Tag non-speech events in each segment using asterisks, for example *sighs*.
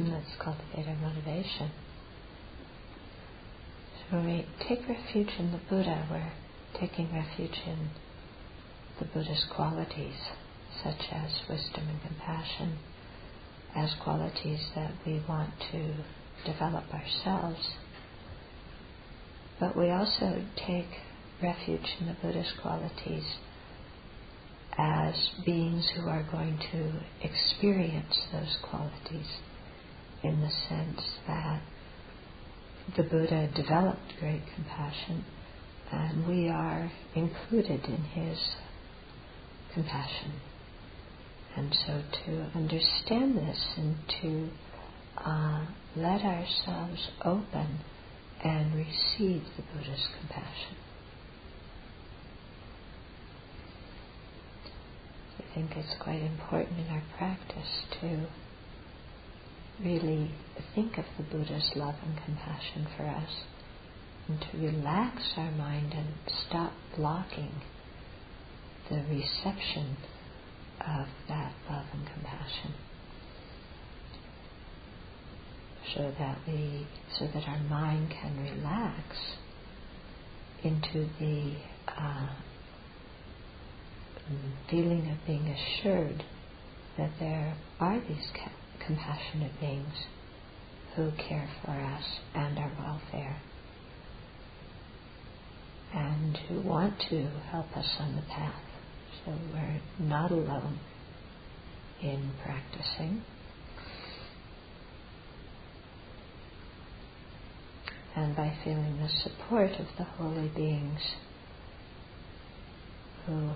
and let's cultivate our motivation. So we take refuge in the Buddha, we're taking refuge in the Buddha's qualities, such as wisdom and compassion, as qualities that we want to develop ourselves. But we also take refuge in the Buddha's qualities as beings who are going to experience those qualities in the sense that the Buddha developed great compassion and we are included in his compassion. And so to understand this and to uh, let ourselves open and receive the Buddha's compassion. I think it's quite important in our practice to really think of the Buddha's love and compassion for us and to relax our mind and stop blocking the reception of that love and compassion. So that we so that our mind can relax into the uh, feeling of being assured that there are these compassionate beings who care for us and our welfare and who want to help us on the path. So we're not alone in practicing. And by feeling the support of the holy beings who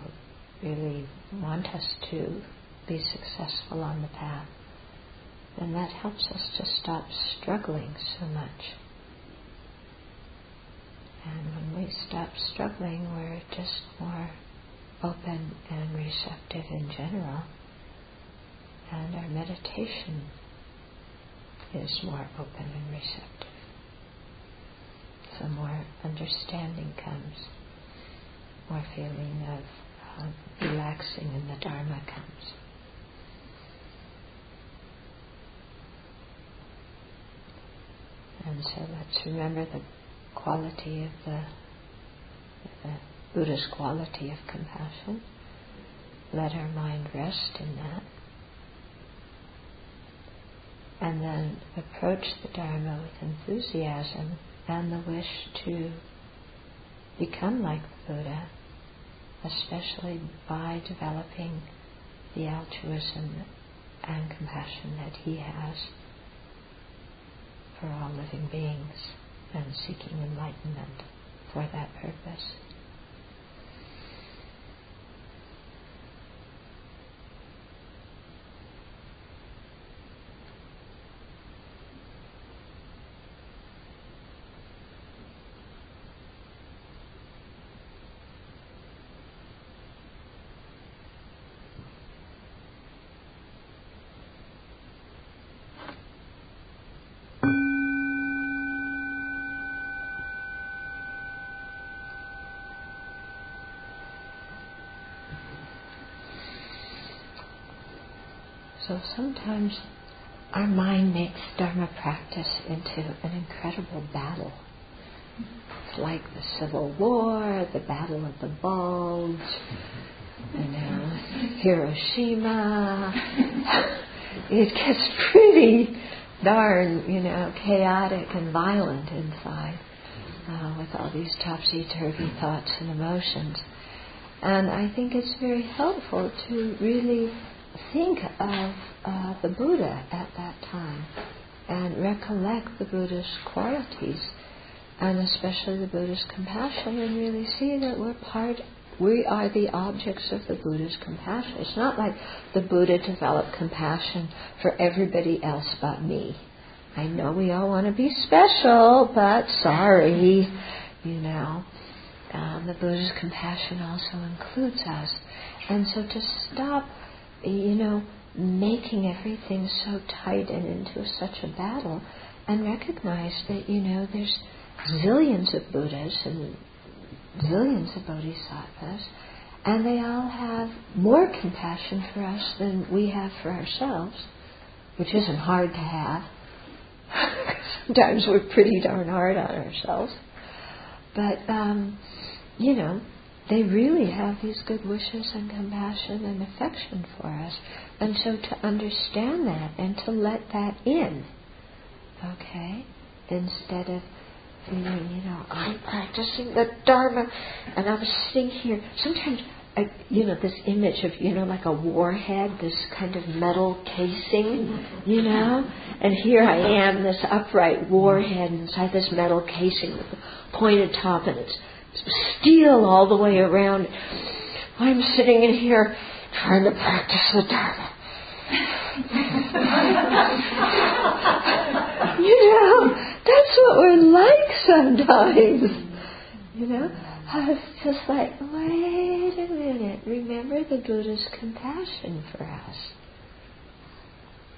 really want us to be successful on the path, then that helps us to stop struggling so much. And when we stop struggling, we're just more open and receptive in general. And our meditation is more open and receptive. So more understanding comes, more feeling of relaxing in the Dharma comes. And so let's remember the quality of the, the Buddha's quality of compassion. Let our mind rest in that. And then approach the Dharma with enthusiasm and the wish to become like the Buddha, especially by developing the altruism and compassion that he has for all living beings and seeking enlightenment for that purpose. So sometimes our mind makes Dharma practice into an incredible battle. It's like the Civil War, the Battle of the Bulge, you know, Hiroshima. it gets pretty darn, you know, chaotic and violent inside uh, with all these topsy-turvy thoughts and emotions. And I think it's very helpful to really think of uh, the Buddha at that time and recollect the Buddha's qualities and especially the Buddha's compassion and really see that we're part, we are the objects of the Buddha's compassion. It's not like the Buddha developed compassion for everybody else but me. I know we all want to be special, but sorry, you know. Um, the Buddha's compassion also includes us. And so to stop you know, making everything so tight and into such a battle and recognize that, you know, there's zillions of Buddhas and zillions of Bodhisattvas, and they all have more compassion for us than we have for ourselves. which isn't hard to have. *laughs* Sometimes we're pretty darn hard on ourselves. But, um, you know, they really have these good wishes and compassion and affection for us. And so to understand that and to let that in, okay, instead of feeling, you know, I'm practicing the Dharma and I'm sitting here. Sometimes, I, you know, this image of, you know, like a warhead, this kind of metal casing, you know, and here I am, this upright warhead inside this metal casing with a pointed top and it's steel all the way around. I'm sitting in here trying to practice the Dharma. *laughs* you know, that's what we're like sometimes. You know, I was just like, wait a minute. Remember the Buddha's compassion for us.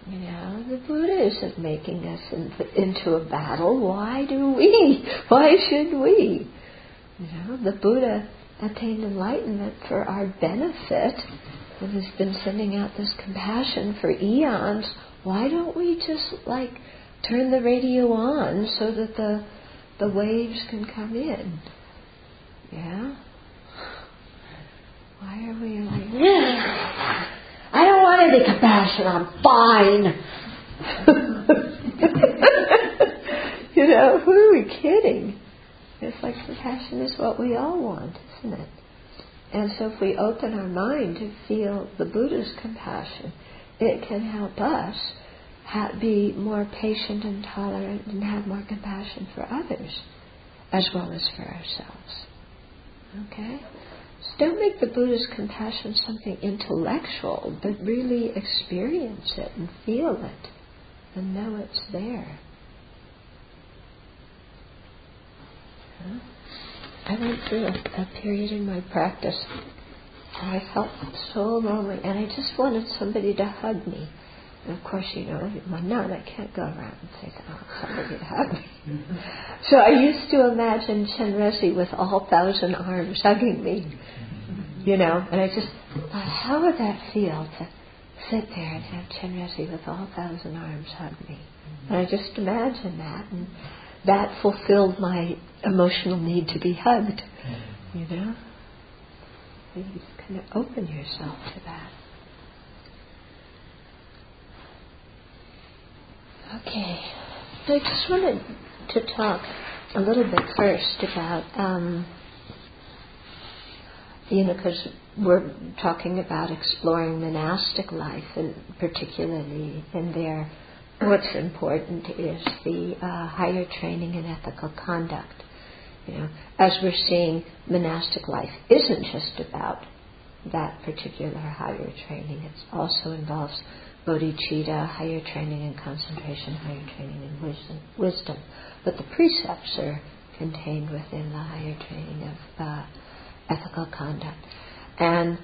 You know, the Buddha isn't making us in, into a battle. Why do we? Why should we? You know, the Buddha attained enlightenment for our benefit and has been sending out this compassion for eons. Why don't we just like turn the radio on so that the the waves can come in? Yeah? Why are we like, yeah, I don't want any compassion, I'm fine. *laughs* you know, who are we kidding? It's like compassion is what we all want, isn't it? And so if we open our mind to feel the Buddha's compassion, it can help us be more patient and tolerant and have more compassion for others as well as for ourselves. Okay? So don't make the Buddha's compassion something intellectual, but really experience it and feel it and know it's there. I went through a, a period in my practice I felt so lonely and I just wanted somebody to hug me. And of course, you know, I'm nun, I can't go around and say, oh, somebody to hug me. *laughs* so I used to imagine Chenrezig with all thousand arms hugging me, you know, and I just thought, how would that feel to sit there and have Chenrezig with all thousand arms hug me? And I just imagined that. And that fulfilled my emotional need to be hugged. You know? you just kind of open yourself to that. Okay. I just wanted to talk a little bit first about, um, you know, because we're talking about exploring monastic life, and particularly in their what's important is the uh, higher training in ethical conduct. You know, as we're seeing, monastic life isn't just about that particular higher training. It also involves bodhicitta, higher training in concentration, higher training in wisdom. wisdom. But the precepts are contained within the higher training of uh, ethical conduct. And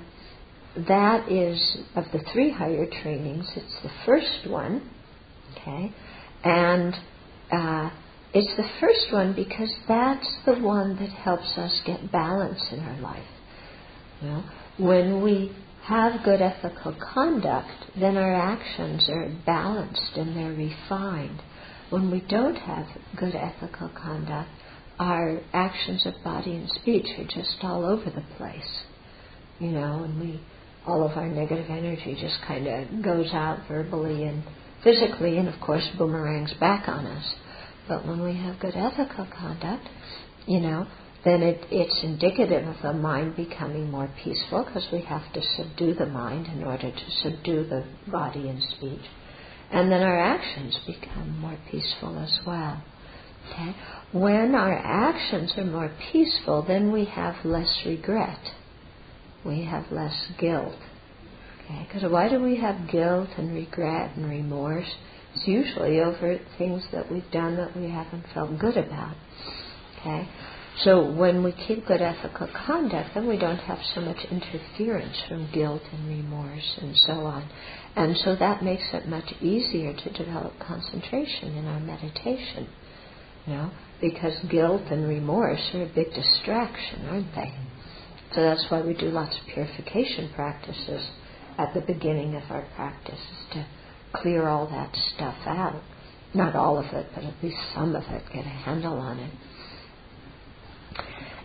that is, of the three higher trainings, it's the first one Okay? And uh, it's the first one because that's the one that helps us get balance in our life. You know, when we have good ethical conduct, then our actions are balanced and they're refined. When we don't have good ethical conduct, our actions of body and speech are just all over the place. You know, and we all of our negative energy just kind of goes out verbally and physically and, of course, boomerangs back on us. But when we have good ethical conduct, you know, then it, it's indicative of the mind becoming more peaceful because we have to subdue the mind in order to subdue the body and speech. And then our actions become more peaceful as well. Okay? When our actions are more peaceful, then we have less regret. We have less guilt. Okay, because why do we have guilt and regret and remorse? It's usually over things that we've done that we haven't felt good about. Okay, so when we keep good ethical conduct, then we don't have so much interference from guilt and remorse and so on. And so that makes it much easier to develop concentration in our meditation. You know, because guilt and remorse are a big distraction, aren't they? So that's why we do lots of purification practices at the beginning of our practice is to clear all that stuff out. Not all of it, but at least some of it, get a handle on it.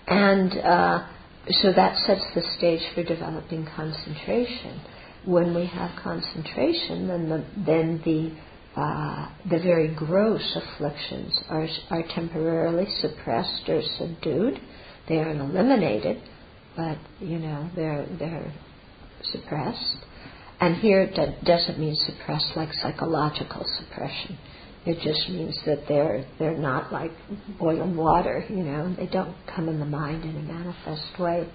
And uh, so that sets the stage for developing concentration. When we have concentration, then the, then the uh, the very gross afflictions are, are temporarily suppressed or subdued. They aren't eliminated, but you know they're they're suppressed. And here it doesn't mean suppressed like psychological suppression. It just means that they're they're not like boiling water, you know. They don't come in the mind in a manifest way.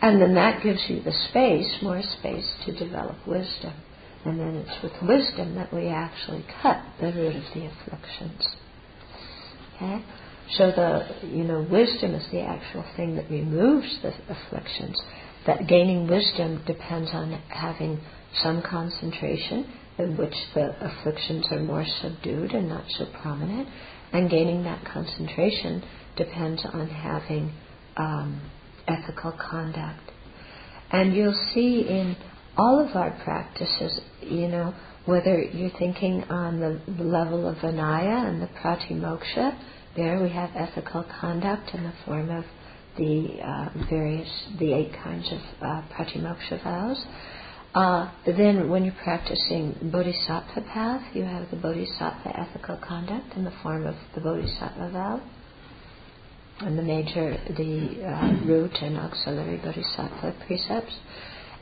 And then that gives you the space, more space to develop wisdom. And then it's with wisdom that we actually cut the root of the afflictions. Okay? So the you know, wisdom is the actual thing that removes the afflictions. That gaining wisdom depends on having some concentration in which the afflictions are more subdued and not so prominent. And gaining that concentration depends on having um, ethical conduct. And you'll see in all of our practices, you know, whether you're thinking on the, level of Vinaya and the Pratimoksha, there we have ethical conduct in the form of the uh, various, the eight kinds of uh, Pratimoksha vows. Uh, then, when you're practicing Bodhisattva path, you have the Bodhisattva ethical conduct in the form of the Bodhisattva vow, and the major, the uh, root and auxiliary Bodhisattva precepts.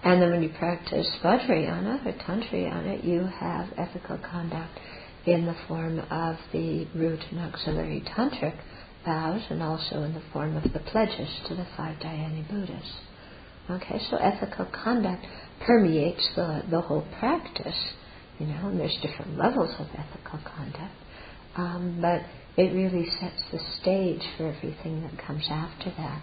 And then when you practice Vajrayana or Tantrayana, you have ethical conduct in the form of the root and auxiliary tantric vows and also in the form of the pledges to the five Dhyani Buddhas. Okay, so ethical conduct permeates the, the whole practice, you know, and there's different levels of ethical conduct. Um, but it really sets the stage for everything that comes after that.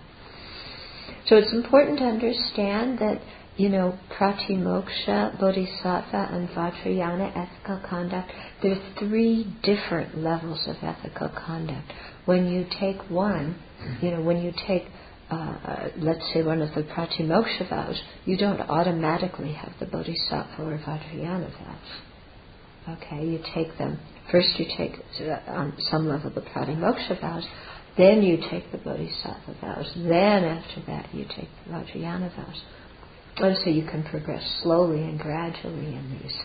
So it's important to understand that you know, Pratimoksha, Bodhisattva, and Vajrayana ethical conduct, there are three different levels of ethical conduct. When you take one, you know, when you take, uh, uh, let's say, one of the Pratimoksha vows, you don't automatically have the Bodhisattva or Vajrayana vows. Okay, you take them. First, you take uh, on some level the Pratimoksha vows, then you take the Bodhisattva vows, then after that, you take the Vajrayana vows Oh, so you can progress slowly and gradually in these.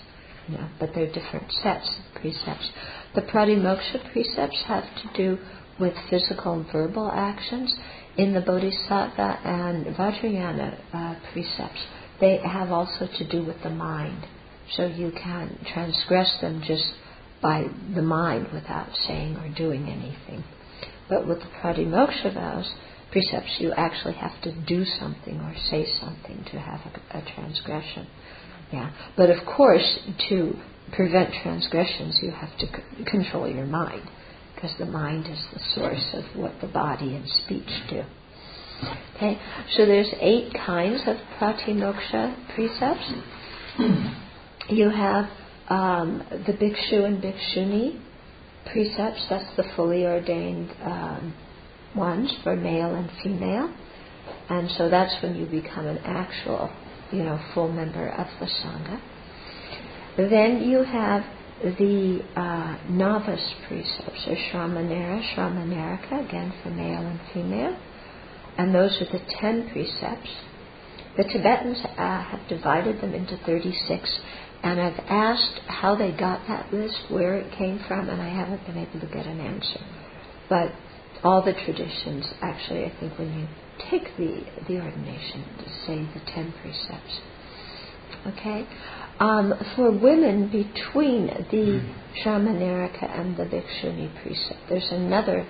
You know, but they're different sets of precepts. The pratimoksha precepts have to do with physical and verbal actions. In the Bodhisattva and Vajrayana uh, precepts, they have also to do with the mind. So you can transgress them just by the mind without saying or doing anything. But with the pratimoksha vows, precepts, you actually have to do something or say something to have a, a transgression. Yeah, but of course, to prevent transgressions, you have to c- control your mind because the mind is the source of what the body and speech do. Okay, so there's eight kinds of pratimoksha precepts. you have um, the bhikshu and bhikshuni precepts. That's the fully ordained um, ones for male and female. And so that's when you become an actual, you know, full member of the Sangha. Then you have the uh, novice precepts, or Shramanera, Shramanerika, again for male and female. And those are the ten precepts. The Tibetans uh, have divided them into 36, and I've asked how they got that list, where it came from, and I haven't been able to get an answer. But all the traditions, actually, I think when you take the, the ordination, say the ten precepts. Okay? Um, for women, between the Shramanerika and the Bhikshuni precept, there's another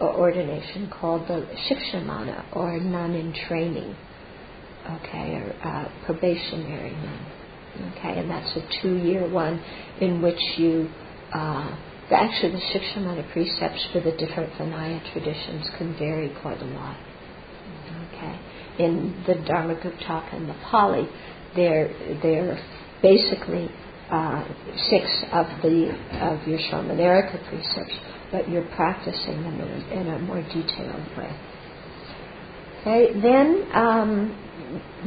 ordination called the Shikshamana, or nun in training, okay, or uh, probationary nun. Okay, and that's a two year one in which you uh, actually the Shikshamana precepts for the different Vinaya traditions can vary quite a lot. Okay, in the Dharmaguptaka and the Pali, they're they're basically uh, six of the of your Shramanerika precepts, but you're practicing them in in a more detailed way. Okay, then um,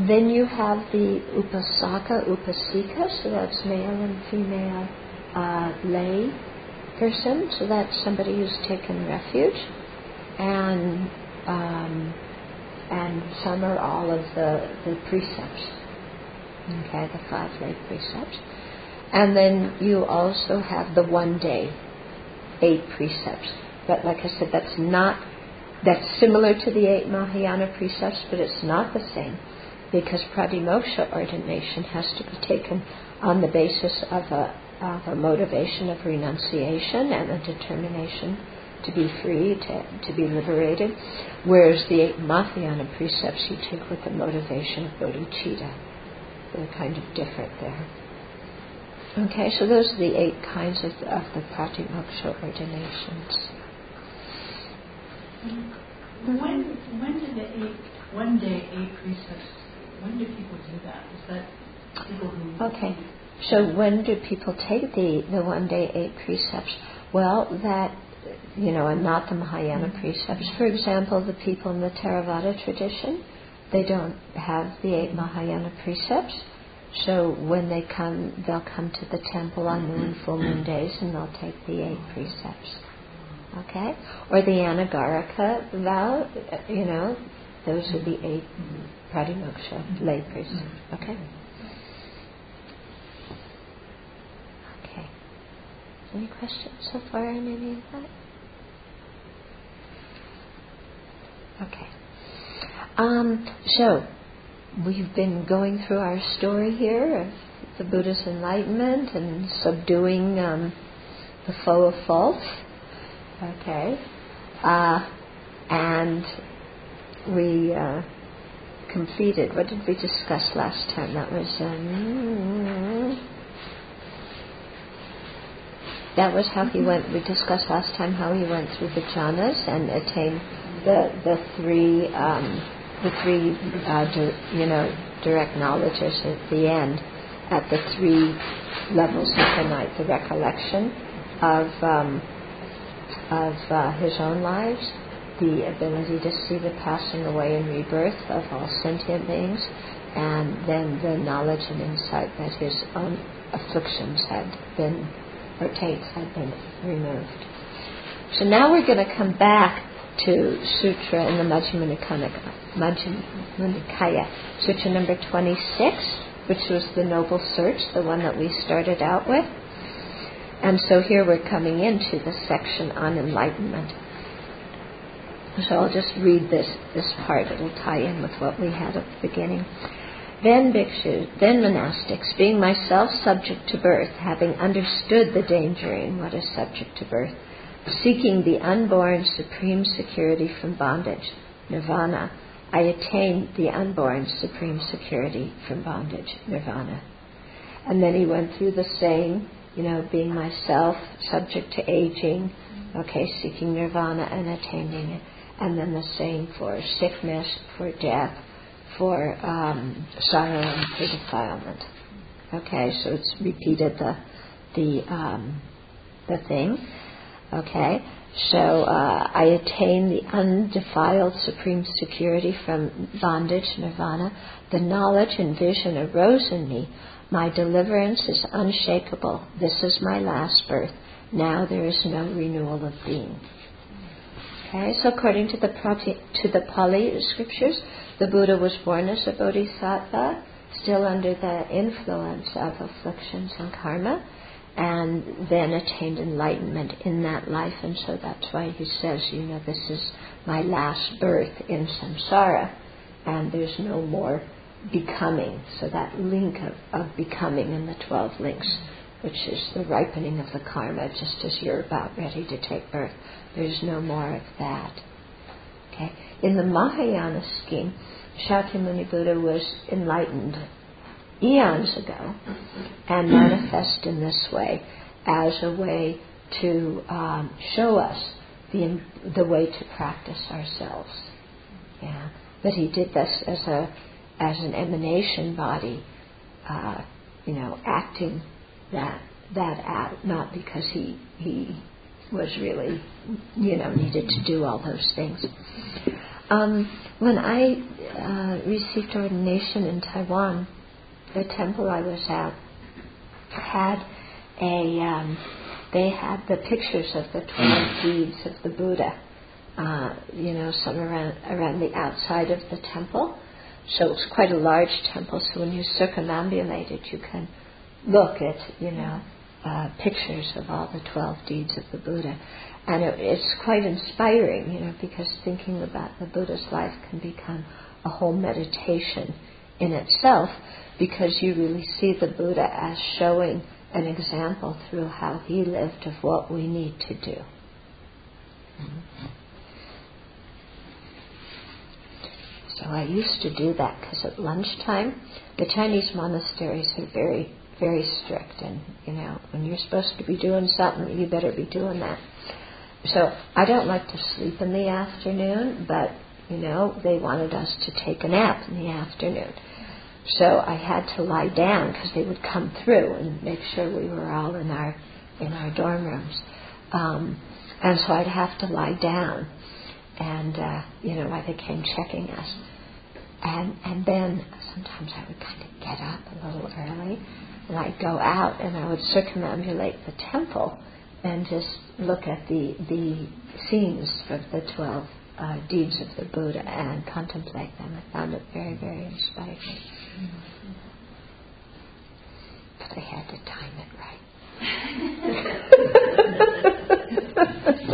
then you have the upasaka, upasika, so that's male and female uh, lay person, so that's somebody who's taken refuge, and um, and some are all of the, the precepts. Okay, the five lay precepts. And then you also have the one day, eight precepts. But like I said, that's not, that's similar to the eight Mahayana precepts, but it's not the same because pratimoksha ordination has to be taken on the basis of a, of a motivation of renunciation and a determination to be free, to, to be liberated, whereas the eight Mahayana precepts you take with the motivation of bodhicitta. They're kind of different there. Okay, so those are the eight kinds of, of the pratimoksha ordinations. When when did the eight one day eight precepts? When do people do that? Is that people who? Okay, so when do people take the the one day eight precepts? Well, that you know, and not the Mahayana mm-hmm. precepts. For example, the people in the Theravada tradition, they don't have the eight Mahayana precepts. So when they come, they'll come to the temple on new and mm-hmm. full moon days and they'll take the eight precepts. Okay? Or the Anagarika vow, you know, those are the eight pratimoksha lay precepts. Okay. Any questions so far on any of that? Okay. Um, so, we've been going through our story here of the Buddha's enlightenment and subduing um, the foe of faults. Okay. Uh, and we uh, completed, what did we discuss last time? That was. Um, that was how he went. We discussed last time how he went through the jhanas and attained the the three um, the three uh, di- you know direct knowledges at the end at the three levels of the night, the recollection of um, of uh, his own lives, the ability to see the passing away and rebirth of all sentient beings, and then the knowledge and insight that his own afflictions had been or taints had been removed. So now we're going to come back to Sutra in the Majjhima Nikaya, Sutra number 26, which was the Noble Search, the one that we started out with. And so here we're coming into the section on enlightenment. So I'll just read this, this part. It'll tie in with what we had at the beginning. Then bhikshus, then monastics, being myself subject to birth, having understood the danger in what is subject to birth, seeking the unborn supreme security from bondage, nirvana, I attained the unborn supreme security from bondage, nirvana. And then he went through the saying, you know, being myself, subject to aging, okay, seeking nirvana and attaining it. And then the same for sickness, for death, for um, sorrow and for defilement. Okay, so it's repeated the the um, the thing. Okay, so uh, I attain the undefiled supreme security from bondage, nirvana. The knowledge and vision arose in me. My deliverance is unshakable. This is my last birth. Now there is no renewal of being. Okay, so according to the to the Pali scriptures, the Buddha was born as a bodhisattva, still under the influence of afflictions and karma, and then attained enlightenment in that life. And so that's why he says, you know, this is my last birth in samsara, and there's no more becoming. So that link of, of becoming in the 12 links, which is the ripening of the karma, just as you're about ready to take birth. There's no more of that. Okay. In the Mahayana scheme, Shakyamuni Buddha was enlightened eons ago and manifest in this way as a way to um, show us the, the way to practice ourselves. Yeah. But he did this as a as an emanation body, uh, you know, acting that that out, not because he he was really, you know, needed to do all those things. Um, when I uh, received ordination in Taiwan, the temple I was at had a. Um, they had the pictures of the twelve deeds of the Buddha. Uh, you know, some around around the outside of the temple. So it's quite a large temple. So when you circumambulate it, you can look at you know uh, pictures of all the twelve deeds of the Buddha, and it, it's quite inspiring. You know, because thinking about the Buddha's life can become a whole meditation in itself, because you really see the Buddha as showing an example through how he lived of what we need to do. So I used to do that because at lunchtime, the Chinese monasteries are very, very strict, and you know, when you're supposed to be doing something, you better be doing that. So I don't like to sleep in the afternoon, but you know, they wanted us to take a nap in the afternoon. So I had to lie down because they would come through and make sure we were all in our in our dorm rooms. Um, and so I'd have to lie down, and uh, you know, while they came checking us. And and then sometimes I would kind of get up a little early, and I'd go out and I would circumambulate the temple, and just look at the the scenes of the twelve uh, deeds of the Buddha and contemplate them. I found it very very inspiring. But I had to time it right.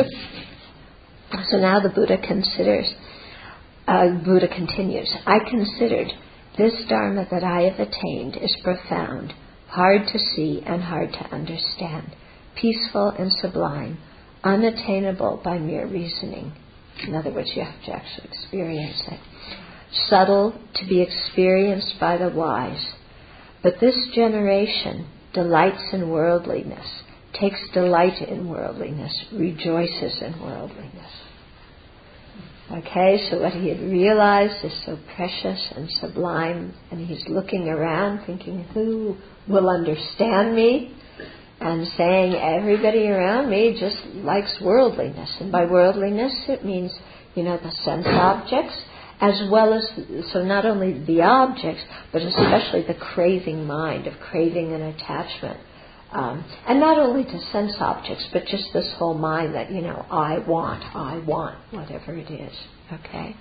*laughs* so now the Buddha considers, uh, Buddha continues, I considered this Dharma that I have attained is profound, hard to see and hard to understand, peaceful and sublime, unattainable by mere reasoning. In other words, you have to actually experience it subtle to be experienced by the wise. But this generation delights in worldliness, takes delight in worldliness, rejoices in worldliness. Okay, so what he had realized is so precious and sublime, and he's looking around thinking, who will understand me? And saying, everybody around me just likes worldliness. And by worldliness, it means, you know, the sense objects, as well as, so not only the objects, but especially the craving mind of craving and attachment. Um, and not only to sense objects, but just this whole mind that, you know, I want, I want, whatever it is. Okay?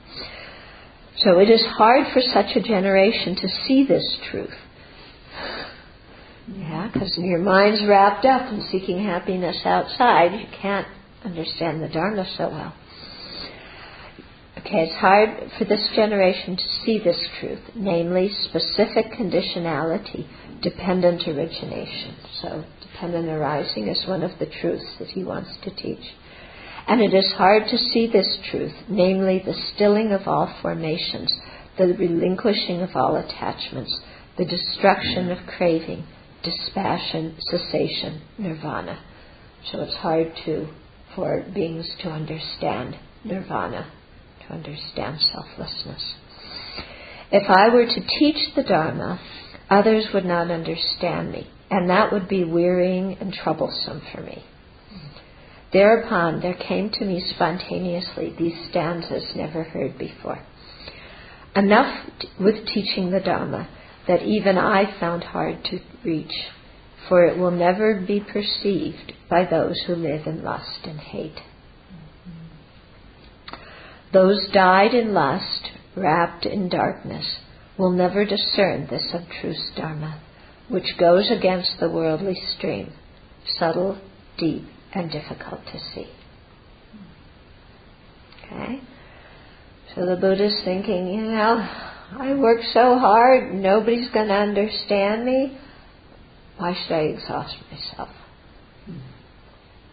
So it is hard for such a generation to see this truth. Yeah, because your mind's wrapped up in seeking happiness outside, you can't understand the Dharma so well. Okay, it's hard for this generation to see this truth, namely specific conditionality, dependent origination. So, dependent arising is one of the truths that he wants to teach. And it is hard to see this truth, namely the stilling of all formations, the relinquishing of all attachments, the destruction of craving, dispassion, cessation, nirvana. So it's hard to for beings to understand nirvana to understand selflessness. If I were to teach the Dharma, others would not understand me, and that would be wearying and troublesome for me. Thereupon there came to me spontaneously these stanzas never heard before. Enough with teaching the Dharma that even I found hard to reach, for it will never be perceived by those who live in lust and hate. Those dyed in lust, wrapped in darkness, will never discern this abstruse Dharma, which goes against the worldly stream, subtle, deep, and difficult to see. Okay? So the Buddha's thinking, you know, I work so hard, nobody's going to understand me. Why should I exhaust myself?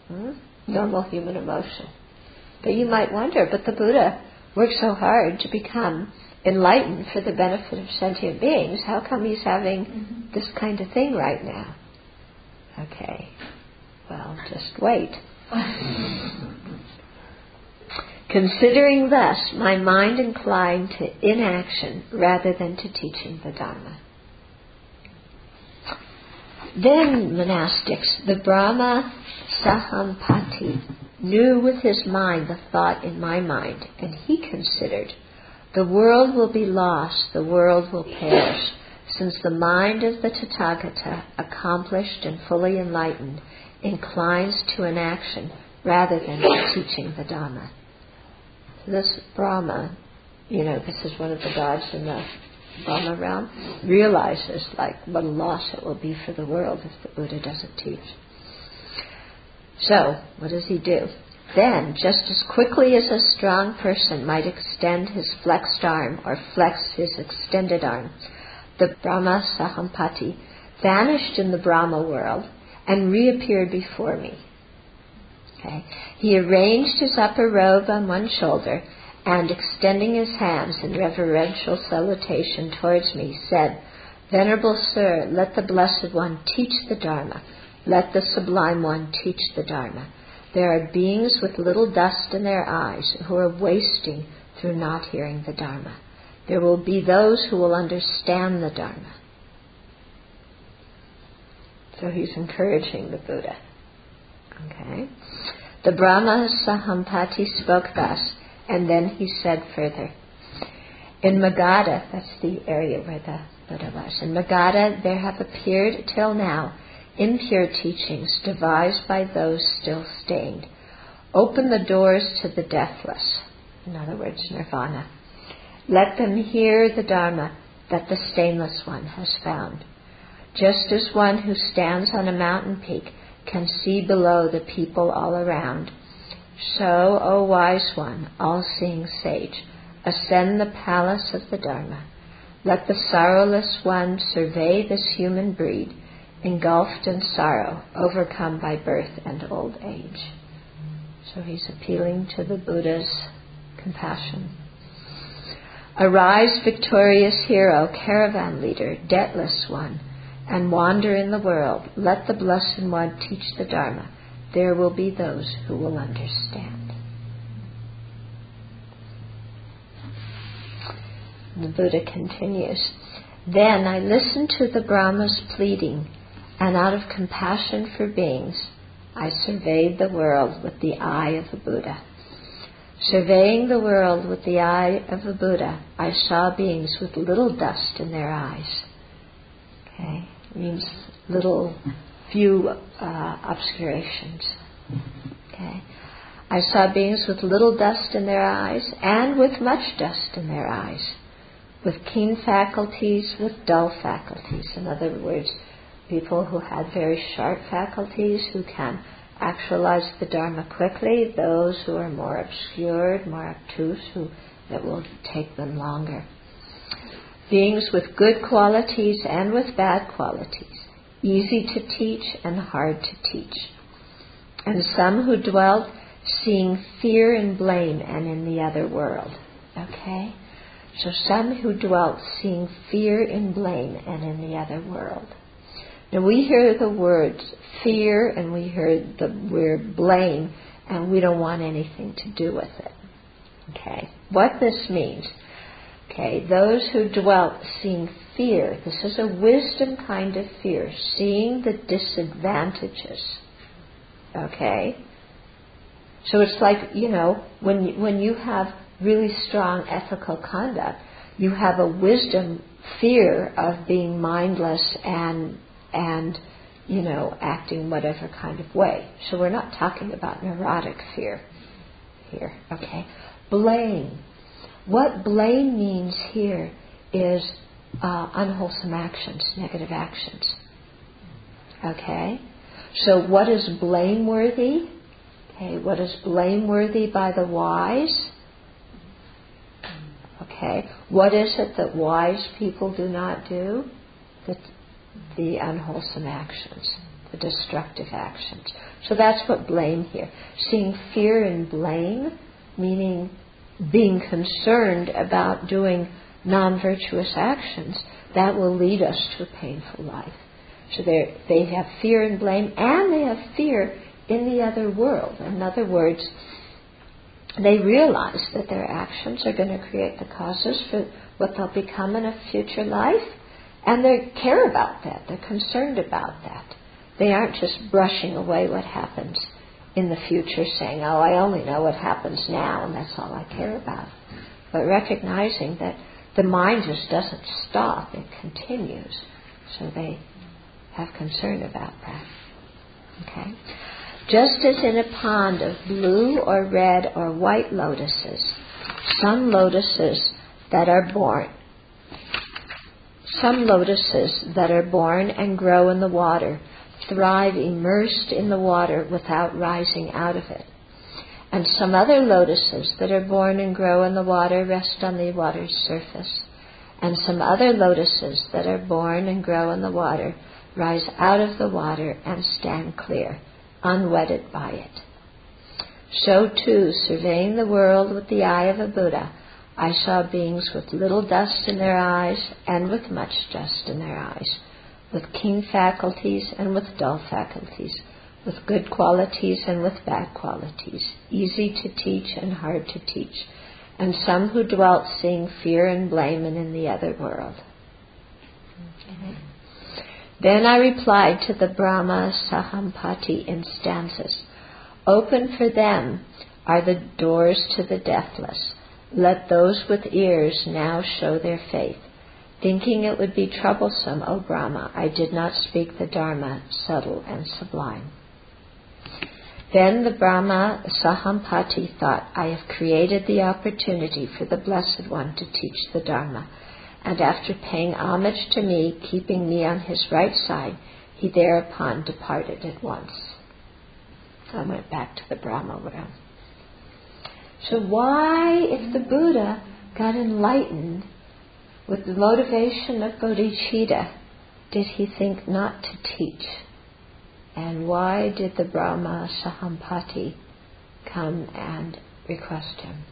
Hmm? Normal human emotion. But you might wonder, but the Buddha worked so hard to become enlightened for the benefit of sentient beings. How come he's having mm-hmm. this kind of thing right now? Okay, well, just wait. *laughs* Considering thus, my mind inclined to inaction rather than to teaching the Dharma. Then, monastics, the Brahma Sahampati knew with his mind the thought in my mind, and he considered, the world will be lost, the world will perish, since the mind of the Tathagata, accomplished and fully enlightened, inclines to an action rather than to teaching the Dhamma. This Brahma, you know, this is one of the gods in the Brahma realizes like what a loss it will be for the world if the Buddha doesn't teach. So, what does he do? Then, just as quickly as a strong person might extend his flexed arm or flex his extended arm, the Brahma Sahampati vanished in the Brahma world and reappeared before me. Okay. He arranged his upper robe on one shoulder and, extending his hands in reverential salutation towards me, said, Venerable Sir, let the Blessed One teach the Dharma. Let the Sublime One teach the Dharma. There are beings with little dust in their eyes who are wasting through not hearing the Dharma. There will be those who will understand the Dharma. So he's encouraging the Buddha. Okay? The Brahma Sahampati spoke thus, and then he said further. In Magadha, that's the area where the Buddha was, in Magadha there have appeared till now impure teachings devised by those still stained. Open the doors to the deathless, in other words, nirvana. Let them hear the Dharma that the stainless one has found. Just as one who stands on a mountain peak can see below the people all around, so, O wise one, all seeing sage, ascend the palace of the Dharma. Let the sorrowless one survey this human breed, engulfed in sorrow, overcome by birth and old age. So he's appealing to the Buddha's compassion. Arise, victorious hero, caravan leader, debtless one, and wander in the world. Let the Blessed One teach the Dharma. There will be those who will understand. The Buddha continues Then I listened to the Brahma's pleading, and out of compassion for beings, I surveyed the world with the eye of the Buddha. Surveying the world with the eye of a Buddha, I saw beings with little dust in their eyes. Okay, means little, few uh, obscurations. Okay, I saw beings with little dust in their eyes and with much dust in their eyes, with keen faculties, with dull faculties. In other words, people who had very sharp faculties who can actualize the Dharma quickly, those who are more obscured, more obtuse, who it will take them longer. Beings with good qualities and with bad qualities, easy to teach and hard to teach. And some who dwelt seeing fear and blame and in the other world. Okay? So some who dwelt seeing fear and blame and in the other world. Now we hear the words fear and we hear the word blame and we don't want anything to do with it. Okay. What this means, okay, those who dwelt seeing fear, this is a wisdom kind of fear, seeing the disadvantages. Okay? So it's like, you know, when when you have really strong ethical conduct, you have a wisdom fear of being mindless and and you know acting whatever kind of way. So we're not talking about neurotic fear here. Okay, blame. What blame means here is uh, unwholesome actions, negative actions. Okay, so what is blameworthy? Okay, what is blameworthy by the wise? Okay, what is it that wise people do not do? That the unwholesome actions, the destructive actions. So that's what blame here. Seeing fear and blame, meaning being concerned about doing non virtuous actions, that will lead us to a painful life. So they have fear and blame, and they have fear in the other world. In other words, they realize that their actions are going to create the causes for what they'll become in a future life, And they care about that. They're concerned about that. They aren't just brushing away what happens in the future, saying, oh, I only know what happens now, and that's all I care about. But recognizing that the mind just doesn't stop, it continues. So they have concern about that. Okay? Just as in a pond of blue or red or white lotuses, some lotuses that are born, some lotuses that are born and grow in the water thrive immersed in the water without rising out of it. And some other lotuses that are born and grow in the water rest on the water's surface. And some other lotuses that are born and grow in the water rise out of the water and stand clear, unwetted by it. So too, surveying the world with the eye of a Buddha, I saw beings with little dust in their eyes and with much dust in their eyes, with keen faculties and with dull faculties, with good qualities and with bad qualities, easy to teach and hard to teach, and some who dwelt seeing fear and blame and in the other world. Okay. Then I replied to the Brahma Sahampati in stanzas Open for them are the doors to the deathless. Let those with ears now show their faith. Thinking it would be troublesome, O Brahma, I did not speak the Dharma, subtle and sublime. Then the Brahma Sahampati thought, I have created the opportunity for the Blessed One to teach the Dharma. And after paying homage to me, keeping me on his right side, he thereupon departed at once. I went back to the Brahma realm. So why, if the Buddha got enlightened with the motivation of bodhicitta, did he think not to teach? And why did the Brahma Sahampati come and request him?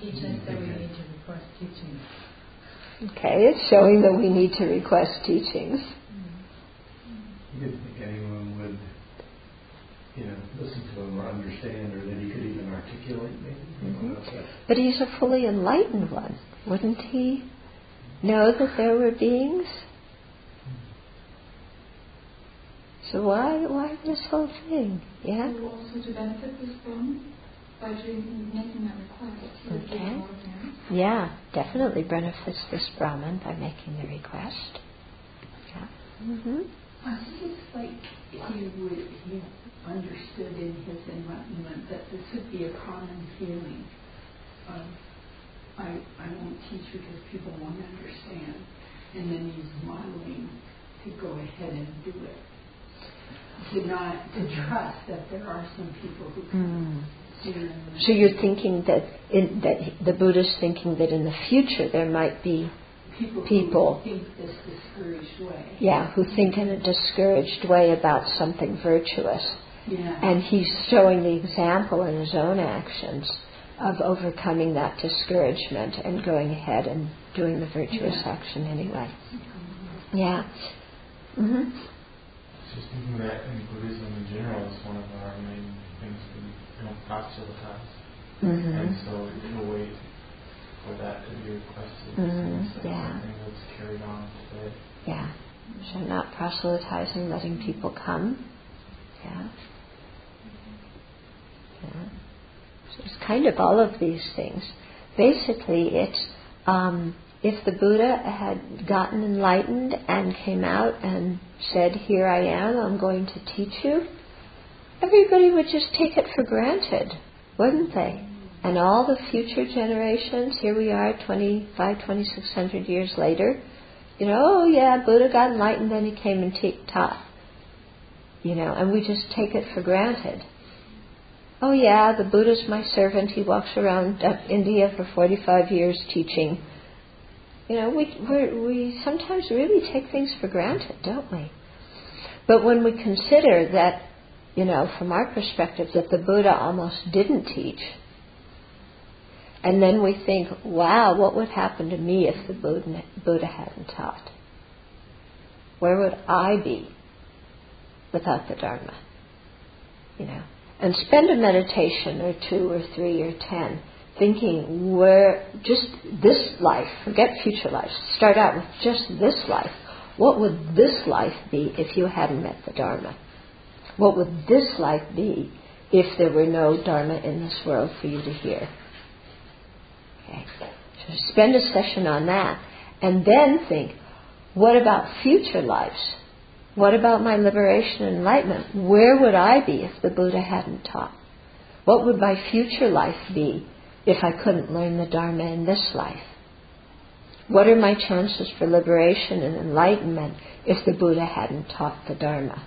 Teach us that we need to request teachings. Okay, it's showing that we need to request teachings. You didn't think anyone would, you know, listen to him or understand, or that he could even articulate, maybe. Mm-hmm. But he's a fully enlightened one, wouldn't he? Know that there were beings. So why why this whole thing? Yeah. So also to benefit this Brahman by doing, making that request. Okay. Yeah, definitely benefits this Brahman by making the request. Yeah. Mm-hmm. I think it's like he would he understood in his enlightenment that this would be a common feeling of I I won't teach because people won't understand, and then he's modeling to go ahead and do it. To not to trust that there are some people who can. Mm. So you're thinking that in, that the Buddha's thinking that in the future there might be people, people who think this discouraged way. Yeah, who think in a discouraged way about something virtuous. Yeah. And he's showing the example in his own actions of overcoming that discouragement and going ahead and doing the virtuous Yeah. action anyway. Yeah. hmm Just thinking that in Buddhism in general is one of our main things we don't proselytize. hmm And so you wait for that to be requested. Mhm, So yeah. something that's carried on today. Yeah. So not proselytizing, letting people come. Yeah. Yeah. So it's kind of all of these things. Basically, it's um, if the Buddha had gotten enlightened and came out and said, Here I am, I'm going to teach you, everybody would just take it for granted, wouldn't they? And all the future generations, here we are 25, 2600 years later, you know, oh yeah, Buddha got enlightened, then he came and taught. You know, and we just take it for granted. Oh yeah, the Buddha's my servant. He walks around India for 45 years teaching. You know, we we sometimes really take things for granted, don't we? But when we consider that, you know, from our perspective, that the Buddha almost didn't teach, and then we think, wow, what would happen to me if the Buddha, Buddha hadn't taught? Where would I be without the Dharma? You know, and spend a meditation or two or three or ten thinking where just this life, forget future life, start out with just this life. What would this life be if you hadn't met the Dharma? What would this life be if there were no Dharma in this world for you to hear? Okay. So spend a session on that and then think, what about future lives? What about my liberation and enlightenment? Where would I be if the Buddha hadn't taught? What would my future life be if I couldn't learn the Dharma in this life? What are my chances for liberation and enlightenment if the Buddha hadn't taught the Dharma?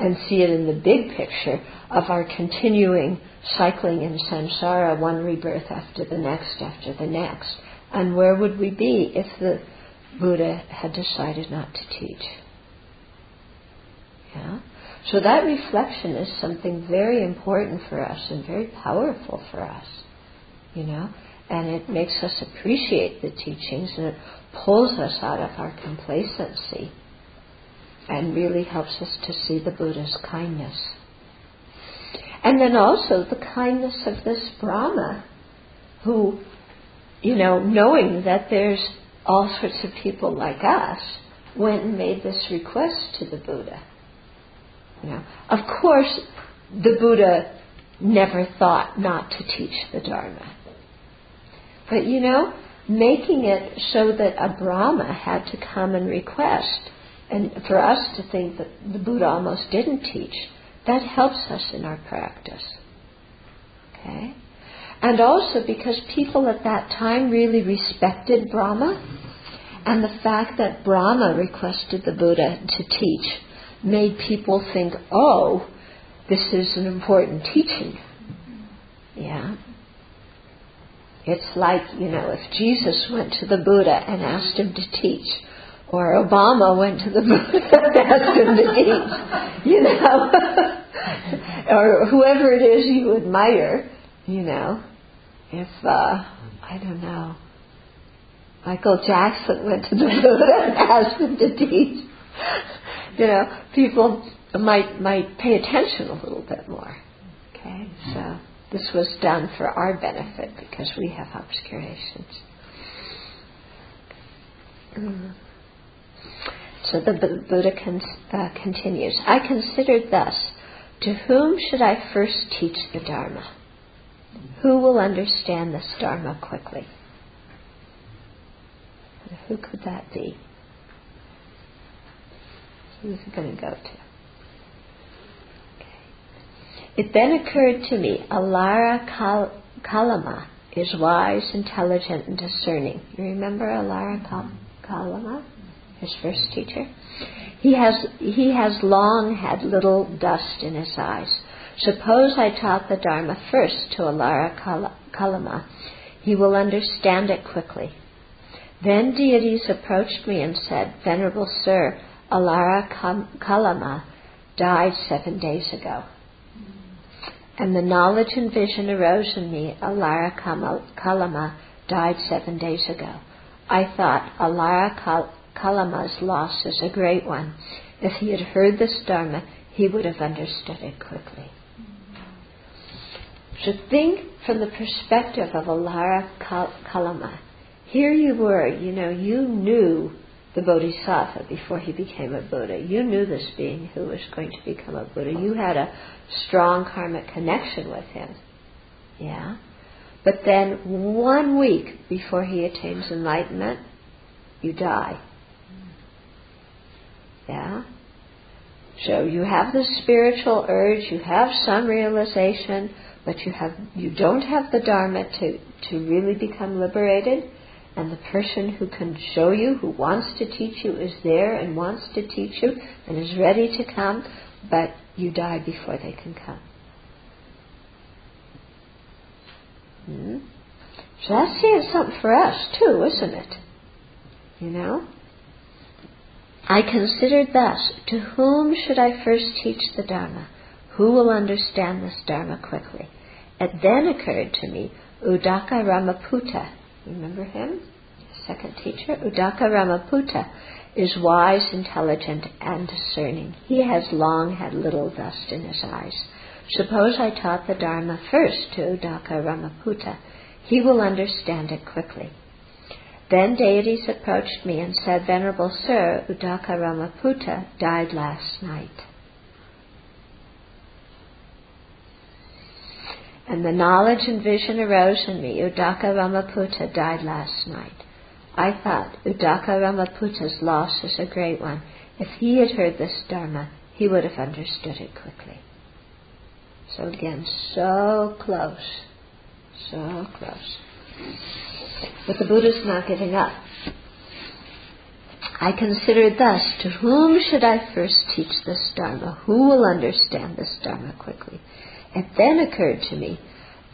And see it in the big picture of our continuing cycling in samsara, one rebirth after the next after the next. And where would we be if the Buddha had decided not to teach? Yeah? So that reflection is something very important for us and very powerful for us, you know, and it makes us appreciate the teachings and it pulls us out of our complacency and really helps us to see the Buddha's kindness. And then also the kindness of this Brahma who, you know, knowing that there's all sorts of people like us, went and made this request to the Buddha. You know, of course, the Buddha never thought not to teach the Dharma. But you know, making it so that a Brahma had to come and request, and for us to think that the Buddha almost didn't teach, that helps us in our practice. Okay? And also because people at that time really respected Brahma, and the fact that Brahma requested the Buddha to teach made people think, oh, this is an important teaching. Yeah. It's like, you know, if Jesus went to the Buddha and asked him to teach, or Obama went to the *laughs* Buddha and asked him to teach, you know, *laughs* or whoever it is you admire, you know, if, uh, I don't know, Michael Jackson went to the Buddha and asked him to teach, you know, people might might pay attention a little bit more. Okay, so this was done for our benefit because we have obscurations. Mm. So the B- Buddha con- uh, continues. I considered thus: To whom should I first teach the Dharma? Who will understand this Dharma quickly? Who could that be? Who's it going to go to? Okay. It then occurred to me, Alara Kal- Kalama is wise, intelligent, and discerning. You remember Alara Kal- Kalama, his first teacher? He has, he has long had little dust in his eyes. Suppose I taught the Dharma first to Alara Kal- Kalama. He will understand it quickly. Then deities approached me and said, Venerable Sir, Alara Kalama died seven days ago. And the knowledge and vision arose in me, Alara Kalama died seven days ago. I thought, Alara Kalama's loss is a great one. If he had heard this Dharma, he would have understood it quickly. So think from the perspective of Alara Kalama. Here you were, you know, you knew the Bodhisattva before he became a Buddha. You knew this being who was going to become a Buddha. You had a strong karmic connection with him. Yeah? But then one week before he attains enlightenment, you die. Yeah? So you have the spiritual urge, you have some realization, but you have you don't have the Dharma to, to really become liberated and the person who can show you, who wants to teach you, is there and wants to teach you and is ready to come, but you die before they can come. Hmm? So that's something for us too, isn't it? You know? I considered thus, to whom should I first teach the Dharma? Who will understand this Dharma quickly? It then occurred to me, Udaka Ramaputta, Remember him? Second teacher. Udaka Ramaputta is wise, intelligent, and discerning. He has long had little dust in his eyes. Suppose I taught the Dharma first to Udaka Ramaputta. He will understand it quickly. Then deities approached me and said, Venerable Sir, Udaka Ramaputta died last night. And the knowledge and vision arose in me. Udaka Ramaputta died last night. I thought Udaka Ramaputta's loss is a great one. If he had heard this Dharma, he would have understood it quickly. So again, so close, so close. But the Buddha's not giving up. I considered thus, to whom should I first teach this Dharma? Who will understand this Dharma quickly? It then occurred to me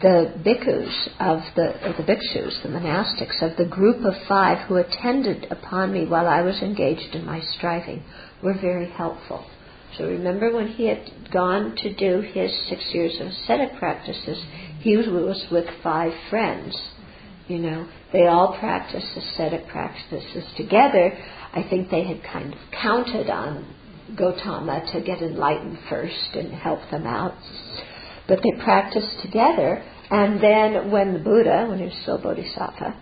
the bhikkhus of the, or the bhikshus, the monastics of the group of five who attended upon me while I was engaged in my striving were very helpful. So remember when he had gone to do his six years of ascetic practices, he was with five friends. You know, they all practiced ascetic practices together. I think they had kind of counted on Gotama to get enlightened first and help them out. But they practiced together, and then when the Buddha, when he was still Bodhisattva,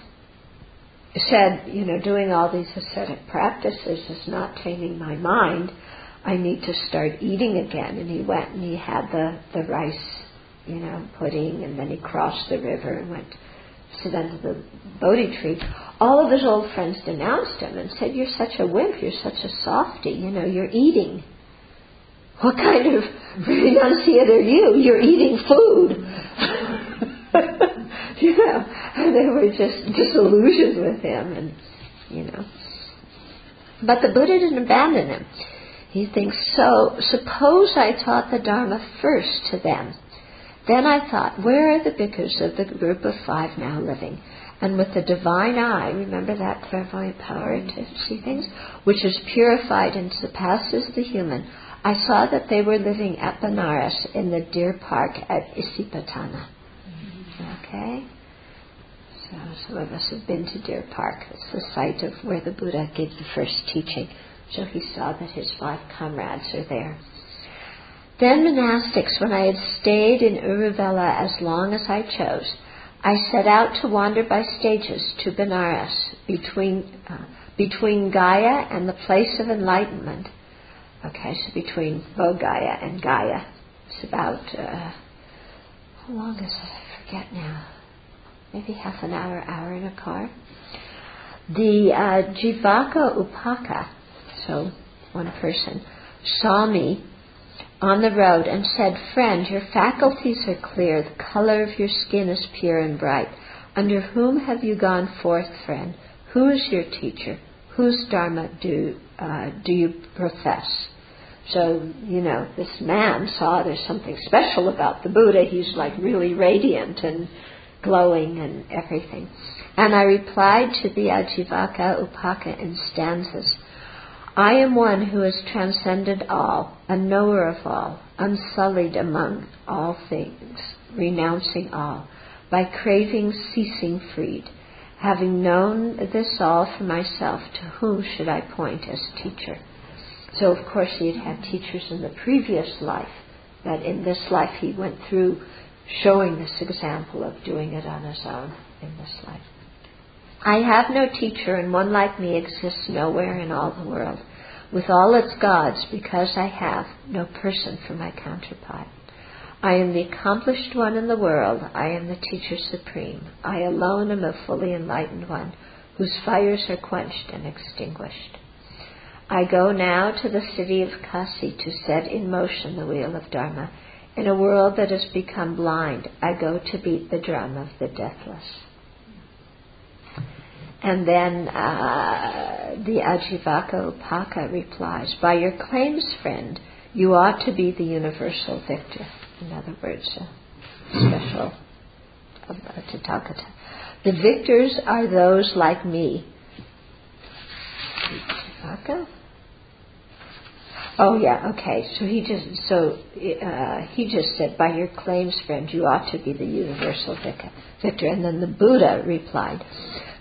said, you know, doing all these ascetic practices is not taming my mind, I need to start eating again. And he went and he had the, the rice, you know, pudding, and then he crossed the river and went under the Bodhi tree. All of his old friends denounced him and said, You're such a wimp, you're such a softy, you know, you're eating. What kind of *laughs* renunciate are you? You're eating food. *laughs* you know, and they were just disillusioned with him, and you know. But the Buddha didn't abandon him. He thinks, so suppose I taught the Dharma first to them. Then I thought, where are the bhikkhus of the group of five now living? And with the divine eye, remember that clairvoyant power to see things, which is purified and surpasses the human, I saw that they were living at Benares in the deer park at Isipatana. Okay? So some of us have been to Deer Park. It's the site of where the Buddha gave the first teaching. So he saw that his five comrades are there. Then monastics, when I had stayed in Uruvela as long as I chose, I set out to wander by stages to Benares, between, uh, between Gaya and the place of enlightenment. Okay, so between Bodh Gaya and Gaya. It's about, uh, how long is it? I forget now. Maybe half an hour, hour in a car. The uh, Jivaka Upaka, so one person, saw me on the road and said, Friend, your faculties are clear, the color of your skin is pure and bright. Under whom have you gone forth, friend? Who is your teacher? Whose Dharma do, uh, do you profess? So, you know, this man saw there's something special about the Buddha. He's like really radiant and glowing and everything. And I replied to the Ajivaka Upaka in stanzas. I am one who has transcended all, a knower of all, unsullied among all things, renouncing all, by craving ceasing freed. Having known this all for myself, to whom should I point as teacher? So, of course, he had had teachers in the previous life, but in this life he went through showing this example of doing it on his own in this life. I have no teacher, and one like me exists nowhere in all the world, with all its gods, because I have no person for my counterpart. I am the accomplished one in the world. I am the teacher supreme. I alone am a fully enlightened one, whose fires are quenched and extinguished. I go now to the city of Kasi to set in motion the wheel of Dharma. In a world that has become blind, I go to beat the drum of the deathless. And then uh, the Ajivaka Upaka replies, By your claims, friend, you ought to be the universal victor. In other words, a special of Tathagata. The victors are those like me. Ajivaka? Oh yeah, okay. So he just so uh, he just said, by your claims, friend, you ought to be the universal victor. And then the Buddha replied,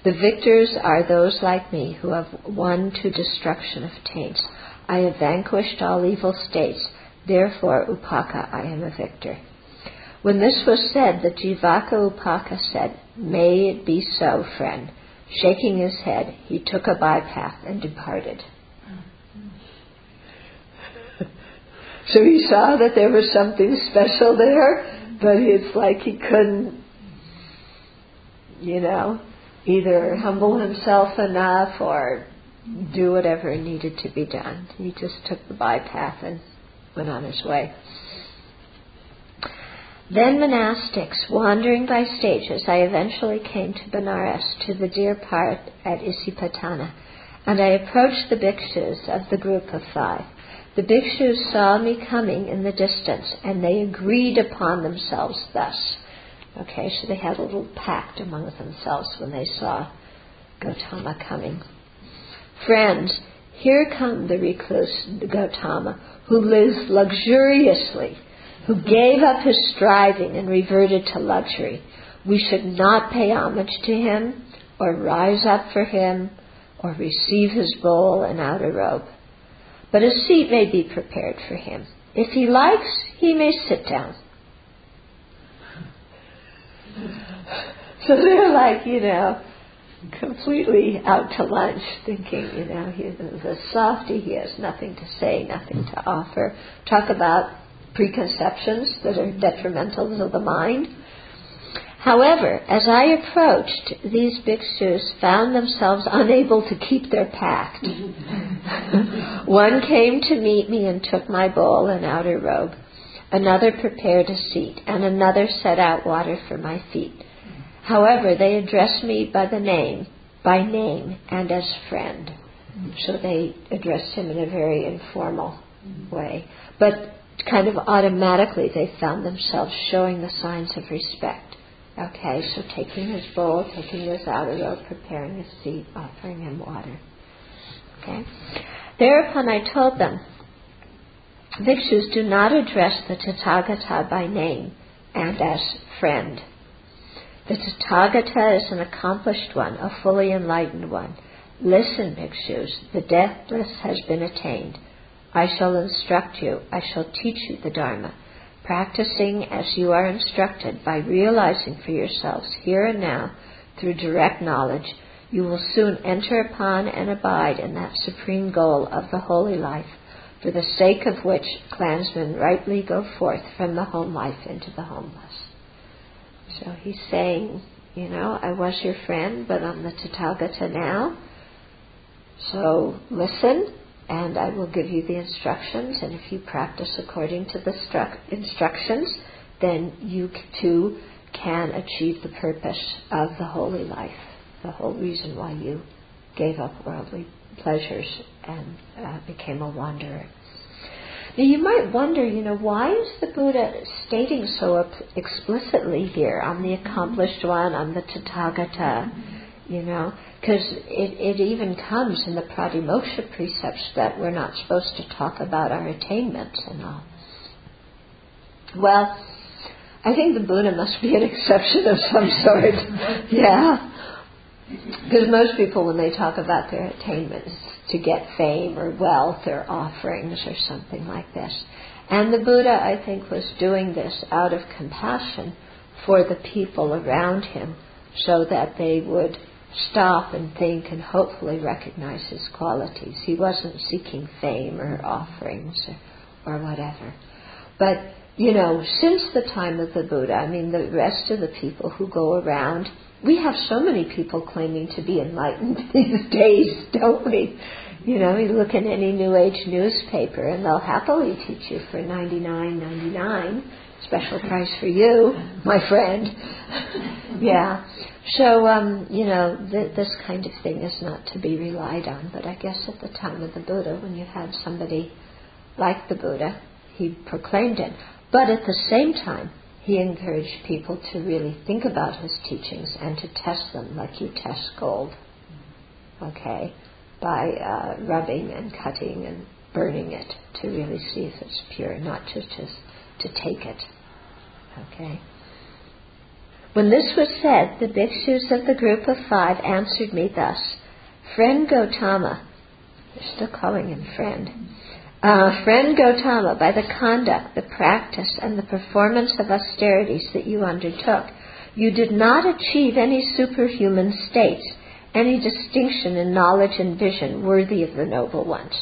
the victors are those like me who have won to destruction of taints. I have vanquished all evil states. Therefore, Upaka, I am a victor. When this was said, the Jivaka Upaka said, May it be so, friend. Shaking his head, he took a bypath and departed. so he saw that there was something special there, but it's like he couldn't, you know, either humble himself enough or do whatever needed to be done. He just took the bypath and went on his way. Then monastics, wandering by stages, I eventually came to Benares, to the deer part at Isipatana, and I approached the bhikshus of the group of five. The bhikshus saw me coming in the distance, and they agreed upon themselves thus. Okay, so they had a little pact among themselves when they saw Gautama coming. Friends, here come the recluse Gautama, who lives luxuriously who gave up his striving and reverted to luxury. We should not pay homage to him, or rise up for him, or receive his bowl and outer robe. But a seat may be prepared for him. If he likes, he may sit down. *laughs* So they're like, you know, completely out to lunch, thinking, you know, he's a softy, he has nothing to say, nothing to offer. Talk about preconceptions that are detrimental to the mind. However, as I approached, these bhikshus found themselves unable to keep their pact. *laughs* One came to meet me and took my bowl and outer robe. Another prepared a seat, and another set out water for my feet. However, they addressed me by the name, by name, and as friend. So they addressed him in a very informal way. But kind of automatically they found themselves showing the signs of respect. Okay, so taking his bowl, taking his outer robe, preparing his seat, offering him water. Okay. Thereupon I told them, Bhikshus do not address the Tathagata by name and as friend. The Tathagata is an accomplished one, a fully enlightened one. Listen, Bhikshus, the deathless has been attained. I shall instruct you, I shall teach you the Dharma, practicing as you are instructed by realizing for yourselves here and now through direct knowledge, you will soon enter upon and abide in that supreme goal of the holy life, for the sake of which clansmen rightly go forth from the home life into the homeless. So he's saying, you know, I was your friend, but I'm the Tathagata now. So listen, and I will give you the instructions. And if you practice according to the stru- instructions, then you too can achieve the purpose of the holy life, the whole reason why you gave up worldly pleasures and uh, became a wanderer. Now you might wonder, you know, why is the Buddha stating so explicitly here, I'm the accomplished one, I'm the Tathagata, you know? Because it, it even comes in the pratimoksha precepts that we're not supposed to talk about our attainments and all. Well, I think the Buddha must be an *laughs* exception of some sort. *laughs* yeah. Because most people, when they talk about their attainments, to get fame or wealth or offerings or something like this. And the Buddha, I think, was doing this out of compassion for the people around him so that they would stop and think and hopefully recognize his qualities. He wasn't seeking fame or offerings or, or whatever. But, you know, since the time of the Buddha, I mean, the rest of the people who go around, we have so many people claiming to be enlightened *laughs* these days, don't we? You know, you look in any New Age newspaper and they'll happily teach you for ninety nine ninety nine, special price for you, my friend. *laughs* yeah. So, um, you know, th- this kind of thing is not to be relied on. But I guess at the time of the Buddha, when you had somebody like the Buddha, he proclaimed it. But at the same time, he encouraged people to really think about his teachings and to test them like you test gold. Okay? By uh, rubbing and cutting and burning it to really see if it's pure, not just, to take it. Okay? When this was said, the bhikshus of the group of five answered me thus Friend Gotama, they're still calling him friend, Uh, friend Gautama, by the conduct, the practice, and the performance of austerities that you undertook, you did not achieve any superhuman states, any distinction in knowledge and vision worthy of the noble ones.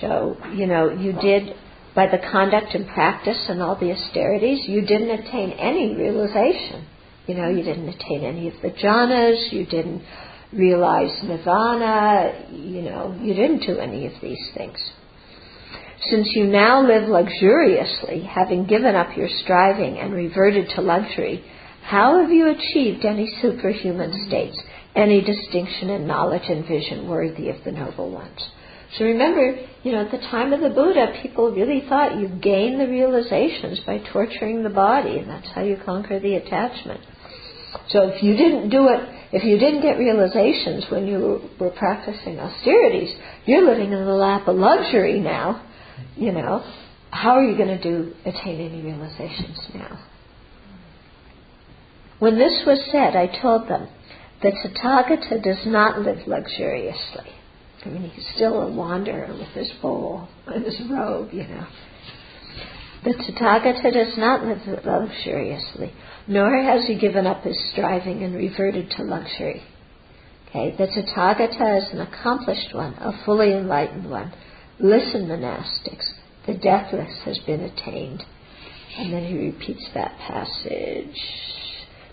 So, you know, you did, by the conduct and practice and all the austerities, you didn't attain any realization. You know, you didn't attain any of the jhanas, you didn't realize nirvana, you know, you didn't do any of these things. Since you now live luxuriously, having given up your striving and reverted to luxury, how have you achieved any superhuman states, any distinction in knowledge and vision worthy of the noble ones? So remember, you know, at the time of the Buddha, people really thought you gain the realizations by torturing the body, and that's how you conquer the attachment. So if you didn't do it, if you didn't get realizations when you were practicing austerities, you're living in the lap of luxury now, you know. How are you going to do attain any realizations now? When this was said, I told them that Tathagata does not live luxuriously. I mean, he's still a wanderer with his bowl and his robe, you know. The Tathagata does not live luxuriously, nor has he given up his striving and reverted to luxury. Okay, the Tathagata is an accomplished one, a fully enlightened one. Listen, monastics, the deathless has been attained. And then he repeats that passage.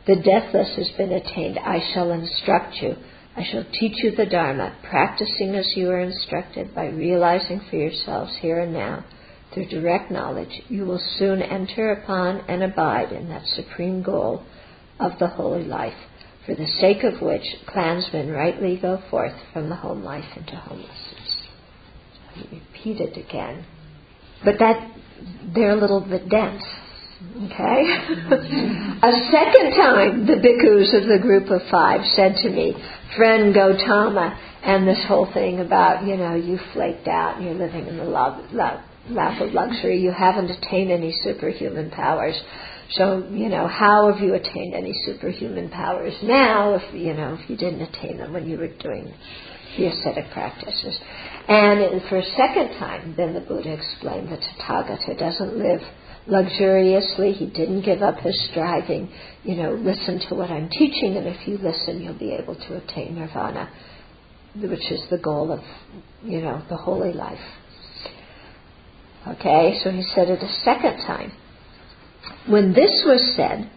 The deathless has been attained. I shall instruct you. I shall teach you the Dharma, practicing as you are instructed by realizing for yourselves here and now through direct knowledge, you will soon enter upon and abide in that supreme goal of the holy life, for the sake of which clansmen rightly go forth from the home life into homelessness. Repeat it again. But that they're a little bit dense. Okay? Mm-hmm. a second time, the bhikkhus of the group of five said to me, Friend Gautama, and this whole thing about, you know, you flaked out and you're living in the love, love, lap of luxury, you haven't attained any superhuman powers. So, you know, how have you attained any superhuman powers now if, you know, if you didn't attain them when you were doing the ascetic practices? And for a second time, then the Buddha explained that Tathagata doesn't live luxuriously. He didn't give up his striving. You know, listen to what I'm teaching, and if you listen, you'll be able to attain nirvana, which is the goal of, you know, the holy life. Okay, so he said it a second time. When this was said,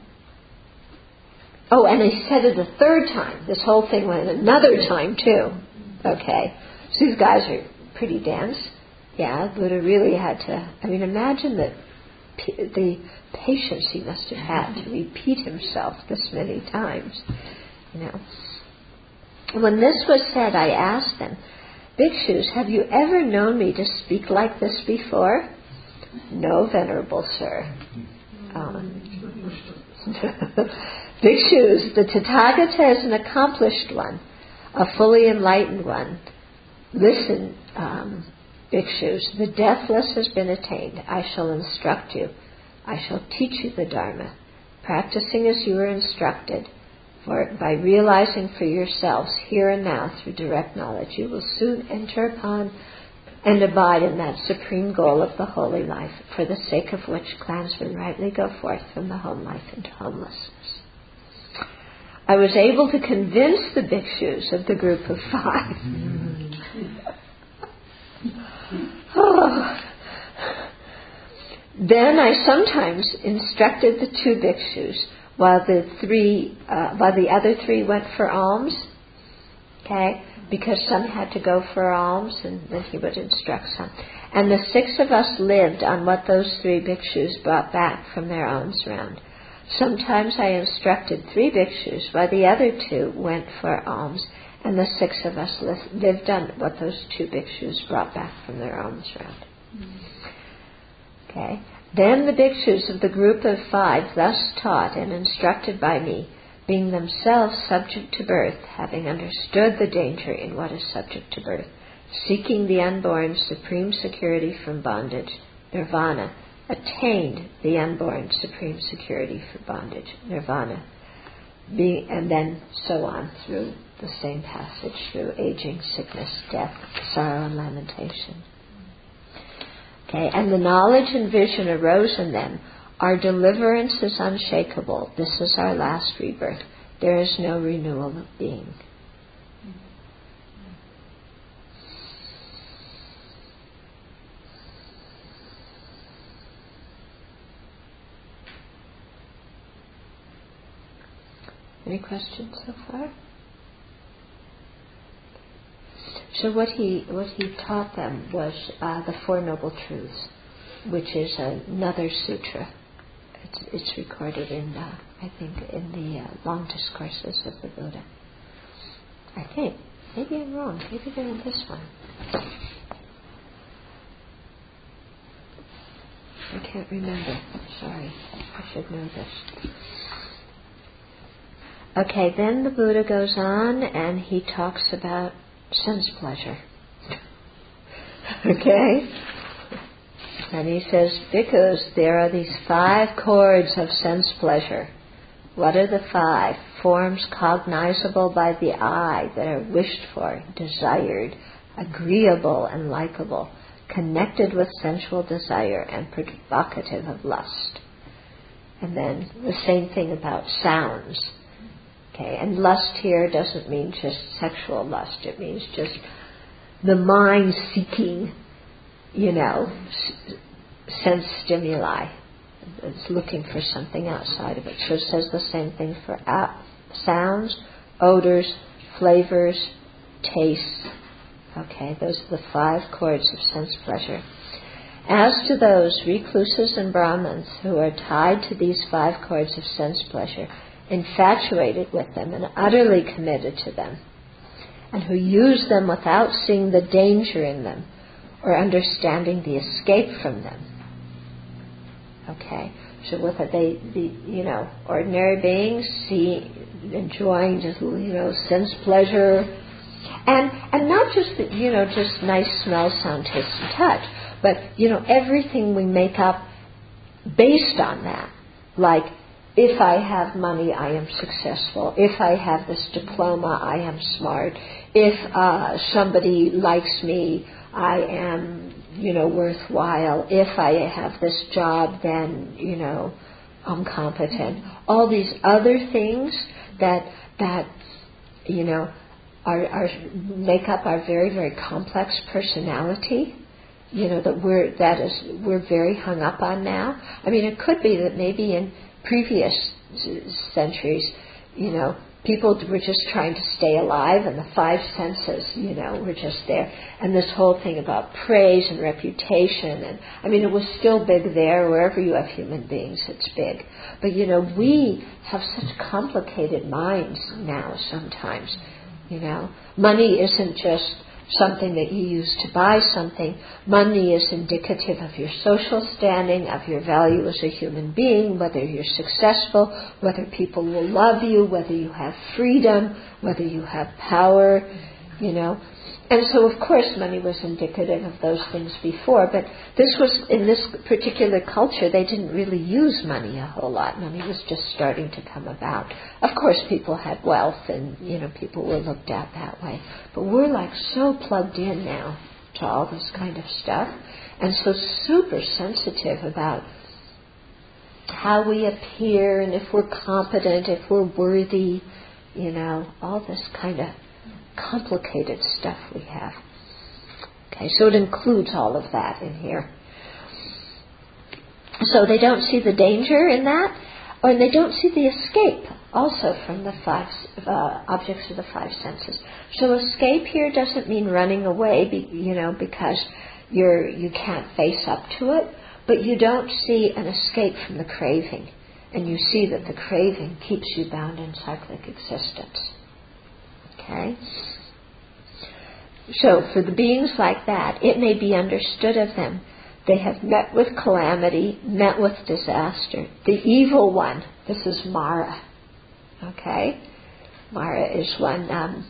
oh, and he said it a third time. This whole thing went another time too. Okay, these guys are pretty dense. Yeah, Buddha really had to. I mean, imagine that the patience he must have had to repeat himself this many times. You know. When this was said, I asked them, Bhikshus, have you ever known me to speak like this before? No, Venerable Sir. Um, *laughs* Bhikshus, the Tathagata is an accomplished one, a fully enlightened one. Listen, um, Bhikshus, the deathless has been attained. I shall instruct you. I shall teach you the Dharma, practicing as you are instructed for by realizing for yourselves here and now through direct knowledge, you will soon enter upon and abide in that supreme goal of the holy life, for the sake of which clansmen rightly go forth from the home life into homelessness. I was able to convince the bhikshus of the group of five. oh. *sighs* Then I sometimes instructed the two bhikshus while the three, uh, while the other three went for alms. Okay, because some had to go for alms, and then he would instruct some. And the six of us lived on what those three bhikshus brought back from their alms round. Sometimes I instructed three bhikshus, while the other two went for alms, and the six of us lived on what those two bhikshus brought back from their alms round. Okay, then the bhikshus of the group of five, thus taught and instructed by me, being themselves subject to birth, having understood the danger in what is subject to birth, seeking the unborn supreme security from bondage, nirvana, attained the unborn supreme security for bondage, nirvana. Being, and then so on through the same passage through aging, sickness, death, sorrow, and lamentation. Okay, and the knowledge and vision arose in them. Our deliverance is unshakable. This is our last rebirth. There is no renewal of being. Any questions so far? So what he what he taught them was uh, the Four Noble Truths, which is another sutra. It's, it's recorded in uh, I think in the uh, long discourses of the Buddha. I think maybe I'm wrong. Maybe they're in this one. I can't remember. Sorry, I should know this. Okay, then the Buddha goes on and he talks about sense pleasure. *laughs* okay? And he says, because there are these five cords of sense pleasure. What are the five? Forms cognizable by the eye that are wished for, desired, agreeable, and likable, connected with sensual desire, and provocative of lust. And then the same thing about sounds Okay, and lust here doesn't mean just sexual lust. It means just the mind seeking, you know, sense stimuli. It's looking for something outside of it. So it says the same thing for sounds, odors, flavors, tastes. Okay, those are the five cords of sense pleasure. As to those recluses and Brahmins who are tied to these five cords of sense pleasure, infatuated with them and utterly committed to them, and who use them without seeing the danger in them or understanding the escape from them. Okay, so with it, they, the, you know, ordinary beings see, enjoying just, you know, sense pleasure, and and not just the, you know, just nice smell, sound, taste, and touch, but you know, everything we make up based on that, like if I have money, I am successful. If I have this diploma, I am smart. If uh, somebody likes me, I am, you know, worthwhile. If I have this job, then, you know, I'm competent. All these other things that that you know are, are make up our very very complex personality. You know that we're that is we're very hung up on now. I mean, it could be that maybe in previous centuries, you know, people were just trying to stay alive and the five senses, you know, were just there. And this whole thing about praise and reputation and I mean it was still big there, wherever you have human beings it's big. But you know, we have such complicated minds now sometimes, you know. Money isn't just something that you use to buy something. Money is indicative of your social standing, of your value as a human being, whether you're successful, whether people will love you, whether you have freedom, whether you have power, you know. And so, of course, money was indicative of those things before, but this was, in this particular culture, they didn't really use money a whole lot. Money was just starting to come about. Of course, people had wealth and, you know, people were looked at that way. But we're like so plugged in now to all this kind of stuff and so super sensitive about how we appear and if we're competent, if we're worthy, you know, all this kind of complicated stuff we have. Okay, so it includes all of that in here. So they don't see the danger in that, or they don't see the escape also from the five uh, objects of the five senses. So escape here doesn't mean running away, be, you know, because you're you can't face up to it, but you don't see an escape from the craving, and you see that the craving keeps you bound in cyclic existence. Okay? So, for the beings like that, it may be understood of them they have met with calamity, met with disaster. The evil one, this is Mara. Okay? Mara is one um,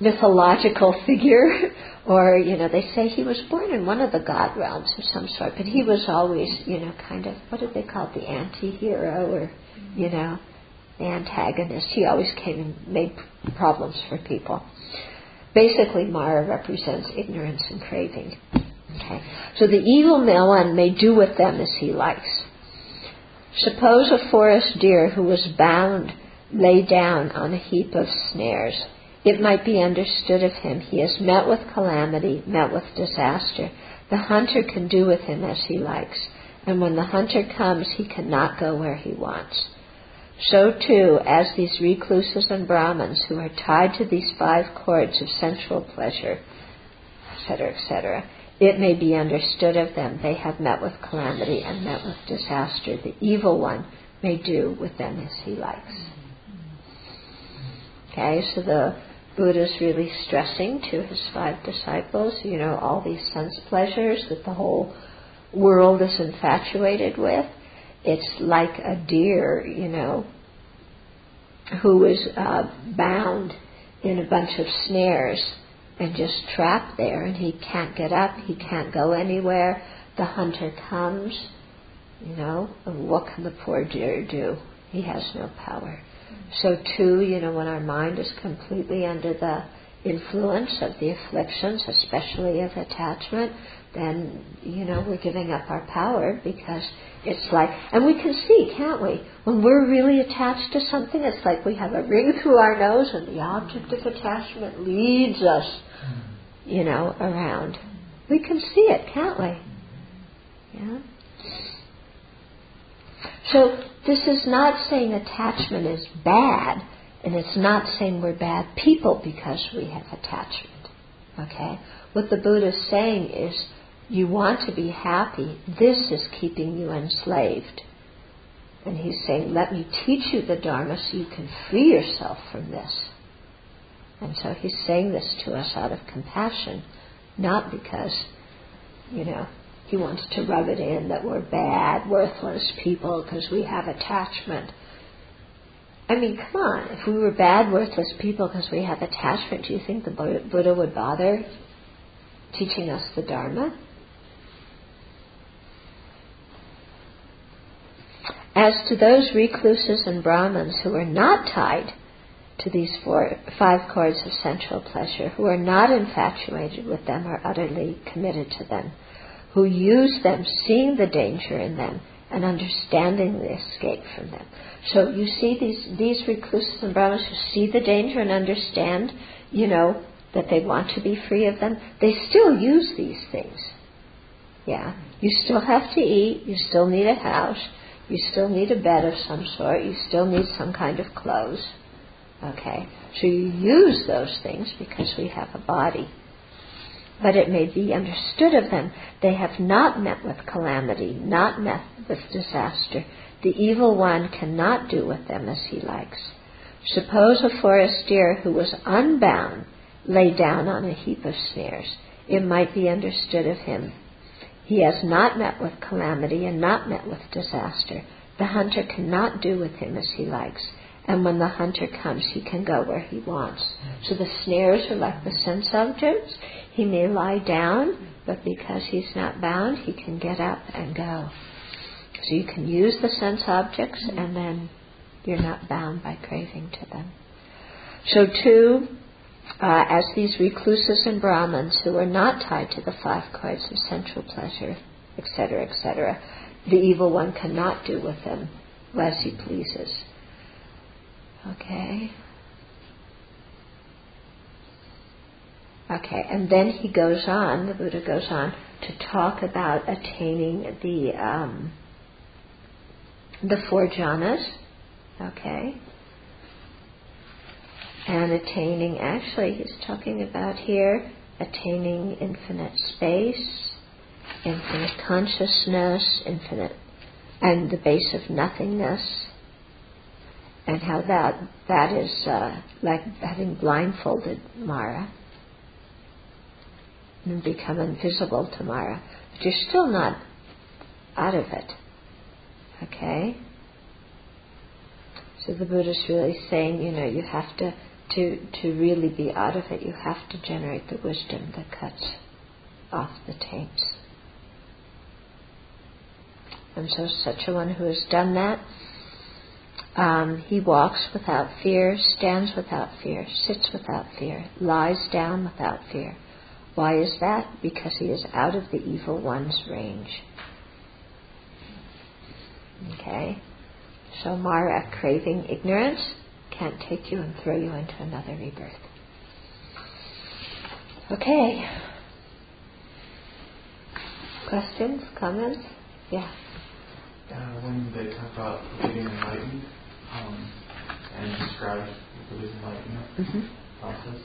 mythological *laughs* figure, or, you know, they say he was born in one of the god realms of some sort, but he was always, you know, kind of, what did they call it, the anti hero, or, you know, antagonist. He always came and made problems for people. Basically, Mara represents ignorance and craving. Okay? So the evil one may do with them as he likes. Suppose a forest deer who was bound lay down on a heap of snares. It might be understood of him he has met with calamity, met with disaster. The hunter can do with him as he likes, and when the hunter comes, he cannot go where he wants. So too, as these recluses and Brahmins who are tied to these five cords of sensual pleasure, etc., etc., it may be understood of them they have met with calamity and met with disaster. The evil one may do with them as he likes. Okay, so the Buddha is really stressing to his five disciples, you know, all these sense pleasures that the whole world is infatuated with. It's like a deer, you know, who is uh, bound in a bunch of snares and just trapped there, and he can't get up, he can't go anywhere. The hunter comes, you know, and what can the poor deer do? He has no power. So, too, you know, when our mind is completely under the influence of the afflictions, especially of attachment, then, you know, we're giving up our power because it's like, and we can see, can't we? When we're really attached to something, it's like we have a ring *laughs* through our nose and the object of attachment leads us, hmm. you know, around. We can see it, can't we? Yeah? So this is not saying attachment is bad, and it's not saying we're bad people because we have attachment. Okay? What the Buddha is saying is you want to be happy, this is keeping you enslaved. And he's saying, let me teach you the Dharma so you can free yourself from this. And so he's saying this to us out of compassion, not because, you know, he wants to rub it in that we're bad, worthless people because we have attachment. I mean, come on, if we were bad, worthless people because we have attachment, do you think the Buddha would bother teaching us the Dharma? As to those recluses and Brahmins who are not tied to these four, five cords of sensual pleasure, who are not infatuated with them or utterly committed to them, who use them, seeing the danger in them, and understanding the escape from them. So you see these, these recluses and Brahmins who see the danger and understand, you know, that they want to be free of them, they still use these things. Yeah. You still have to eat, you still need a house, you still need a bed of some sort. You still need some kind of clothes. Okay? So you use those things because we have a body. But it may be understood of them they have not met with calamity, not met with disaster. The evil one cannot do with them as he likes. Suppose a forest deer who was unbound lay down on a heap of snares. It might be understood of him he has not met with calamity and not met with disaster. The hunter cannot do with him as he likes. And when the hunter comes, he can go where he wants. So the snares are like the sense objects. He may lie down, but because he's not bound, he can get up and go. So you can use the sense objects and then you're not bound by craving to them. So too, uh, as these recluses and Brahmins who are not tied to the five cords of sensual pleasure, etc., etc., the evil one cannot do with them as he pleases. Okay? Okay, and then he goes on, the Buddha goes on to talk about attaining the um, the four jhanas. Okay, and attaining, actually, he's talking about here attaining infinite space, infinite consciousness, infinite, and the base of nothingness, and how that that is uh, like having blindfolded Mara and become invisible to Mara, but you're still not out of it. Okay. So the Buddha's really saying, you know, you have to to, to really be out of it, you have to generate the wisdom that cuts off the taints. And so, such a one who has done that, um, he walks without fear, stands without fear, sits without fear, lies down without fear. Why is that? Because he is out of the evil one's range. Okay? So Mara, craving ignorance, can't take you and throw you into another rebirth. Okay. Questions? Comments? Yeah. Uh, when they talk about getting enlightened um, and describe the Buddha's enlightenment mm-hmm. process,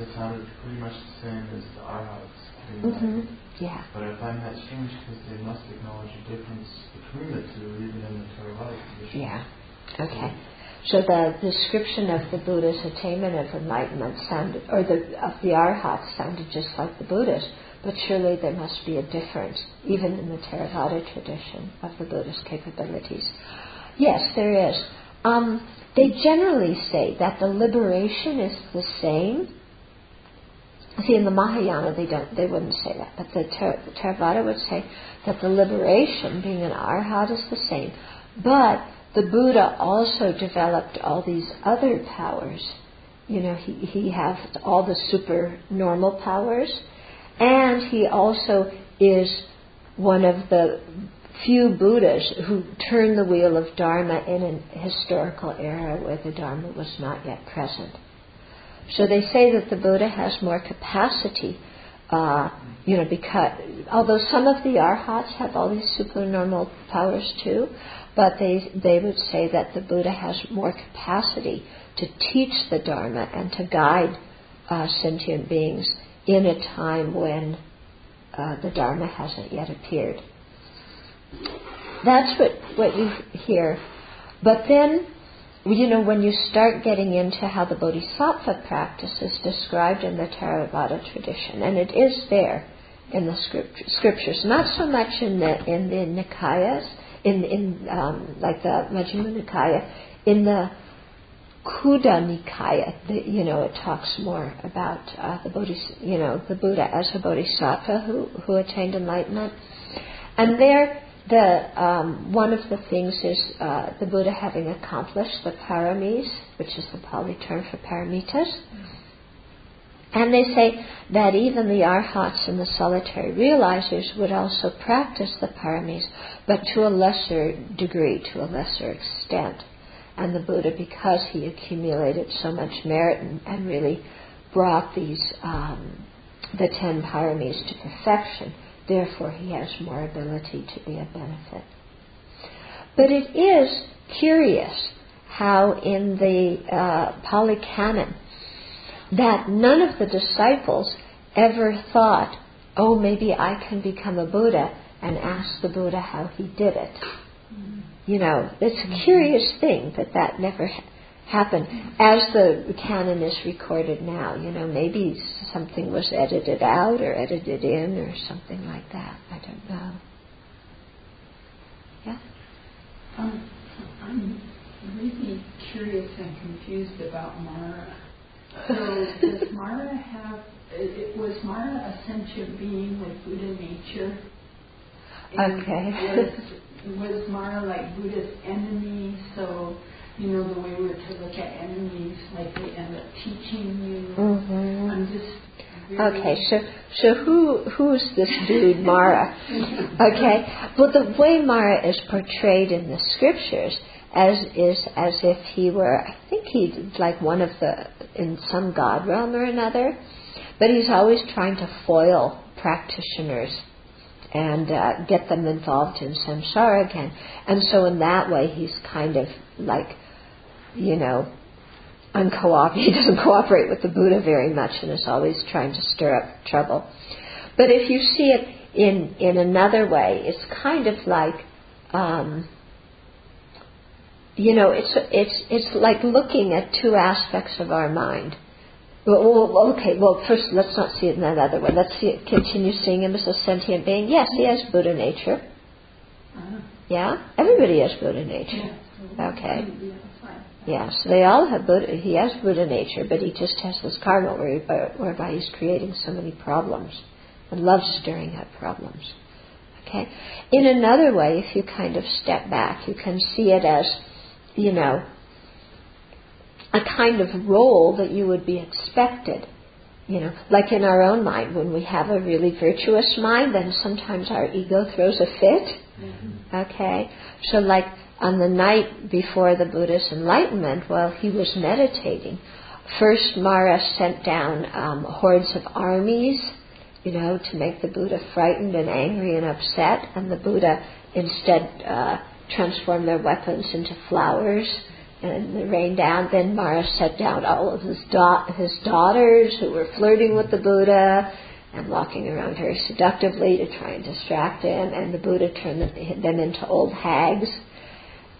it sounded pretty much the same as the arhats. Mm-hmm. Yeah. But I find that strange because they must acknowledge a difference between the two, even in the Theravada tradition. Yeah. Okay. So the description of the Buddha's attainment of enlightenment sounded, or the of the arhats sounded just like the Buddha's, but surely there must be a difference, even in the Theravada tradition, of the Buddha's capabilities. Yes, there is. Um, they generally say that the liberation is the same See, in the Mahayana, they don't, they wouldn't say that, but the, the Theravada would say that the liberation, being an arhat, is the same. But the Buddha also developed all these other powers. You know, he, he has all the super normal powers, and he also is one of the few Buddhas who turned the wheel of Dharma in a historical era where the Dharma was not yet present. So they say that the Buddha has more capacity, uh, you know, because although some of the arhats have all these supernormal powers too, but they they would say that the Buddha has more capacity to teach the Dharma and to guide uh, sentient beings in a time when uh, the Dharma hasn't yet appeared. That's what what you hear. But then you know, when you start getting into how the Bodhisattva practice is described in the Theravada tradition, and it is there in the scriptures, not so much in the in the Nikayas, in in um, like the Majjhima Nikaya, in the Khuddaka Nikaya, the, you know, it talks more about uh, the Bodhis, you know, the Buddha as a bodhisattva who who attained enlightenment, and there the um, one of the things is uh, the Buddha having accomplished the paramis, which is the Pali term for paramitas. And they say that even the arhats and the solitary realizers would also practice the paramis, but to a lesser degree, to a lesser extent. And the Buddha, because he accumulated so much merit and, and really brought these um, the ten paramis to perfection, Therefore, he has more ability to be a benefit. But it is curious how in the uh, Pali Canon that none of the disciples ever thought, oh, maybe I can become a Buddha and ask the Buddha how he did it. Mm-hmm. You know, it's a curious thing that that never happen as the canon is recorded now. You know, maybe something was edited out or edited in or something like that. I don't know. Yeah? Um, I'm really curious and confused about Mara. So does Mara have, it, was Mara a sentient being with Buddha nature? And okay. was, was Mara like Buddha's enemy? So you know, the way we're to look at enemies, like they end up teaching you. Mm-hmm. I'm just. Really okay, so so who who's this dude Mara? *laughs* Okay, well the way Mara is portrayed in the scriptures as is as if he were I think he's like one of the in some god realm or another, but he's always trying to foil practitioners and uh, get them involved in samsara again, and so in that way he's kind of like you know, uncoop- *laughs* he doesn't cooperate with the Buddha very much and is always trying to stir up trouble. But if you see it in in another way, it's kind of like, um, you know, it's it's it's like looking at two aspects of our mind. Well, okay, well, first let's not see it in that other way. Let's see it, continue seeing him as a sentient being. Yes, he has Buddha nature. Uh-huh. Yeah, everybody has Buddha nature. Okay. Yes, they all have Buddha. He has Buddha nature, but he just has this karma whereby, whereby he's creating so many problems and loves stirring up problems. Okay. In another way, if you kind of step back, you can see it as, you know, a kind of role that you would be expected You know, like in our own mind, when we have a really virtuous mind, then sometimes our ego throws a fit. Mm-hmm. Okay? So, like on the night before the Buddha's enlightenment, while he was meditating, first Mara sent down um, hordes of armies, you know, to make the Buddha frightened and angry and upset, and the Buddha instead uh, transformed their weapons into flowers and they rained down. Then Mara set down all of his, da- his daughters who were flirting with the Buddha and walking around very seductively to try and distract him, and the Buddha turned them into old hags.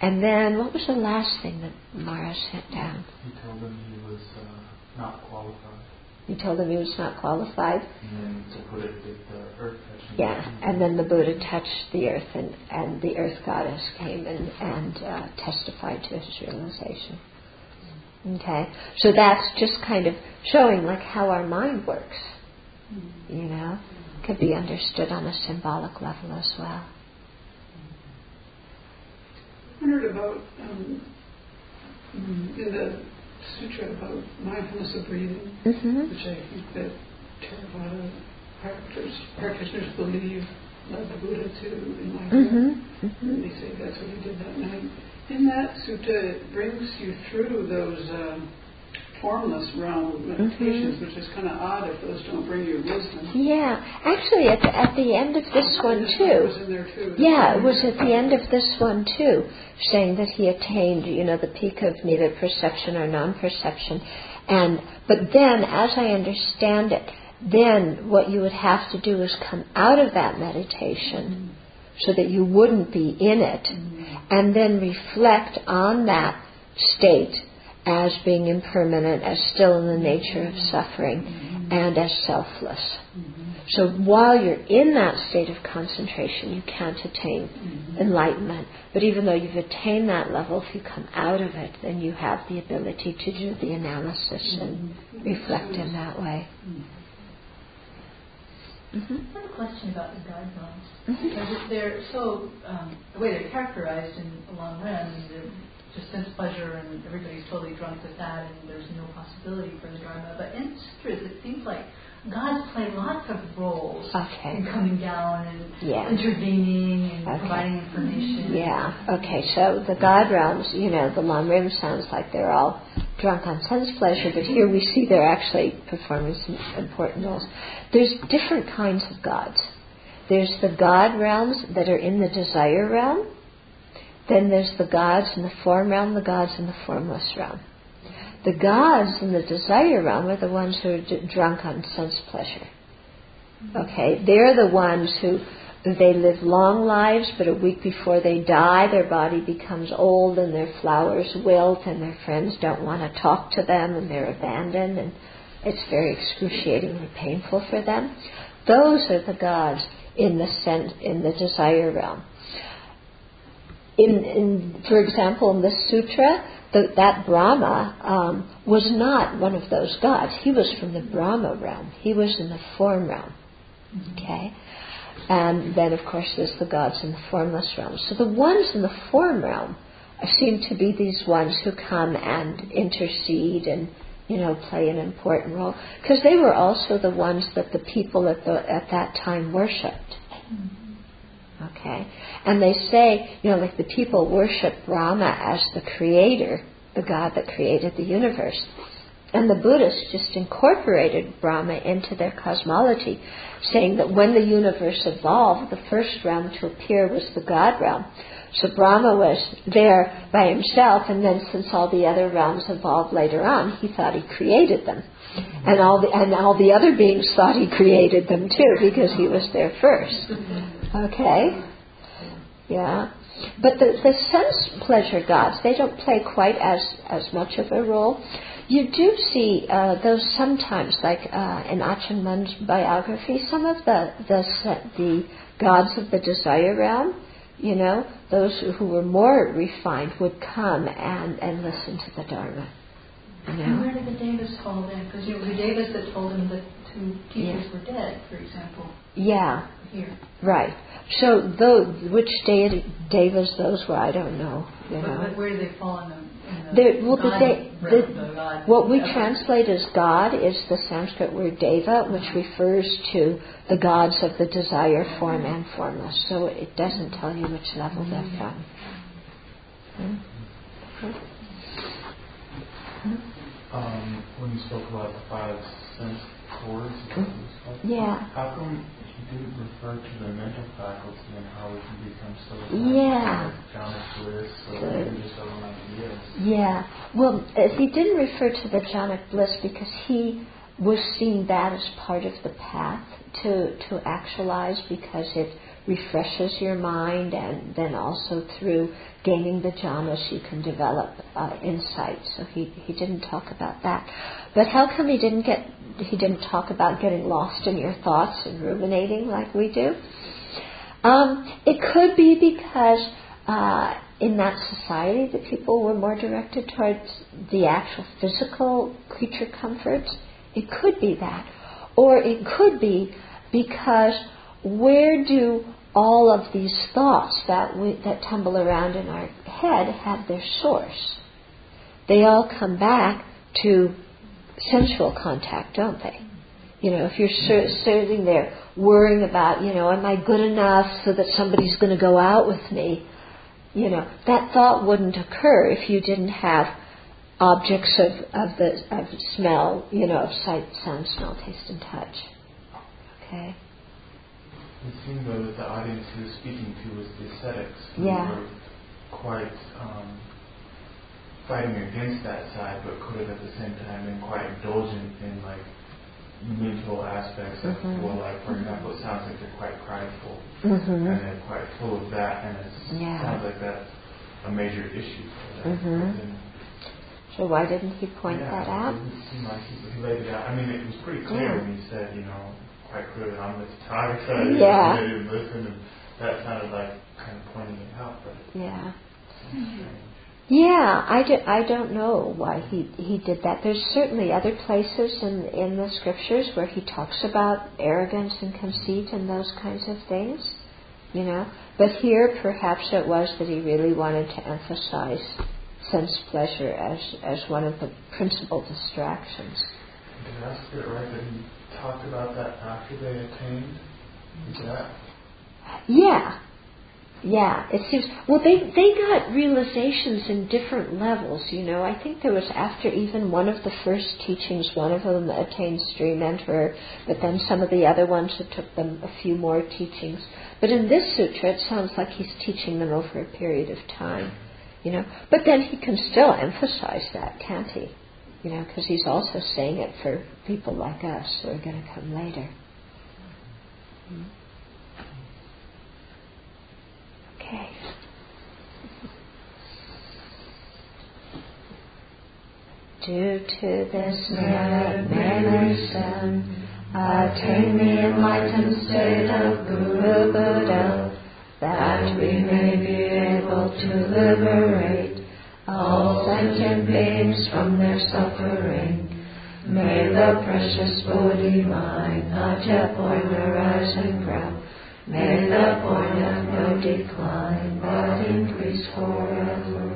And then, what was the last thing that Mara set down? He told them he was uh, not qualified. He told them he was not qualified. And then to put it the earth touching. Yeah, and then the Buddha touched the earth, and, and the earth goddess came and, and uh, testified to his realization. Okay, so that's just kind of showing like how our mind works. You know, could be understood on a symbolic level as well. Wondered about um, in the sutra about mindfulness of breathing, Mm-hmm. which I think that Theravada practitioners, practitioners believe led the Buddha to enlightenment. Mm-hmm. And they say that's what he did that night. In that sutta, it brings you through those um, formless realm meditations, Mm-hmm. which is kind of odd if those don't bring you wisdom. Yeah, actually, at the, at the end of this one This too. was in there too. Yeah, it was at the end of this one too, saying that he attained, you know, the peak of neither perception or non-perception. And but then, as I understand it, then what you would have to do is come out of that meditation, so that you wouldn't be in it, and then reflect on that state as being impermanent, as still in the nature of suffering, and as selfless. So while you're in that state of concentration, you can't attain enlightenment. But even though you've attained that level, if you come out of it, then you have the ability to do the analysis and reflect in that way. Mm-hmm. I have a question about the god realms. Mhm. Because they're so, um, the way they're characterized in Lamrim, they're just sense pleasure and everybody's totally drunk with that and there's no possibility for the Dharma. But in sutras, it seems like gods play lots of roles Okay. in coming down and Yeah. intervening and Okay. providing information. Yeah. Okay. So the God realms, you know, the Lamrim sounds like they're all drunk on sense pleasure, but here we see they're actually performing some important roles. There's different kinds of gods. There's the God realms that are in the desire realm. Then there's the gods in the form realm, the gods in the formless realm. The gods in the desire realm are the ones who are d- drunk on sense pleasure. Mm-hmm. Okay, they're the ones who they live long lives, but a week before they die, their body becomes old and their flowers wilt, and their friends don't want to talk to them, and they're abandoned, and it's very excruciatingly painful for them. Those are the gods in the sen- in the desire realm. In, in for example, in the sutra, the, that Brahma um, was not one of those gods. He was from the Brahma realm. He was in the form realm. Okay? And then, of course, there's the gods in the formless realm. So the ones in the form realm seem to be these ones who come and intercede and, you know, play an important role. Because they were also the ones that the people at, the, at that time worshipped. Okay? And they say, you know, like the people worship Brahma as the creator, the God that created the universe. And the Buddhists just incorporated Brahma into their cosmology, saying that when the universe evolved, the first realm to appear was the God realm. So Brahma was there by himself, and then since all the other realms evolved later on, he thought he created them. And all the, and all the other beings thought he created them too, because he was there first. Okay? Yeah. But the, the sense pleasure gods, they don't play quite as, as much of a role. You do see uh, those sometimes, like uh, in Mun's biography, some of the, the the gods of the desire realm, you know, those who were more refined would come and, and listen to the Dharma. You And know? where did the Devas fall in? Because it was the Devas that told him that two teachers Yeah. were dead, for example. Yeah, here. Right. So, those, which de- devas those were, I don't know. You But, know. but where do they fall in the, in the well, the God the- the God What we ever? translate as God is the Sanskrit word deva, which refers to the gods of the desire form and formless. So it doesn't tell you which level they're from. Hmm? Um, when you spoke about the five sense cords, is that what it's called? Yeah. How come he didn't refer to the mental faculty and how we can become so Yeah. bliss or Good. even just ideas? Yeah. Well, uh, he didn't refer to the jhanic bliss because he was seeing that as part of the path to, to actualize because it refreshes your mind and then also through gaining the jhanas you can develop uh, insight. So he, he didn't talk about that. But how come he didn't get he didn't talk about getting lost in your thoughts and ruminating like we do? Um, it could be because uh, in that society the people were more directed towards the actual physical creature comforts. It could be that. Or it could be because where do all of these thoughts that we, that tumble around in our head have their source? They all come back to sensual contact, don't they? You know, if you're sitting there worrying about, you know, am I good enough so that somebody's going to go out with me? You know, that thought wouldn't occur if you didn't have objects of, of the of smell, you know, of sight, sound, smell, taste, and touch. Okay. It seemed though that the audience he was speaking to was the ascetics who Yeah. were quite um, fighting against that side, but could have at the same time been quite indulgent in like mental aspects of Mhm. well, like for example, it sounds like they're quite prideful Mm-hmm. and they're quite full of that, and it Yeah. sounds like that's a major issue for them. Mhm. So why didn't he point yeah, that out? It didn't seem like he, laid it out. I mean, it was pretty clear Yeah. when he said, you know, quite clearly, I'm the Tathagata. *laughs* you Yeah. didn't listen, and that sounded like kind of pointing it out, but Yeah. strange. Yeah, I, do, I don't know why he, he did that. There's certainly other places in, in the scriptures where he talks about arrogance and conceit and those kinds of things, you know. But here, perhaps it was that he really wanted to emphasize sense pleasure as, as one of the principal distractions. Did I get it right that he talked about that after they attained? That? Yeah. Yeah, it seems well they they got realizations in different levels, you know. I think there was after even one of the first teachings, one of them attained stream enterer, but then some of the other ones it took them a few more teachings. But in this sutra it sounds like he's teaching them over a period of time, you know. But then he can still emphasize that, can't he? You know, because he's also saying it for people like us who are going to come later. Okay. Due to this merit sin, attain the enlightened state of Guru Buddha, that we may be able to liberate all sentient beings from their suffering. May the precious Bodhi mind yet born arise and grow. May the of no decline, but increase forever.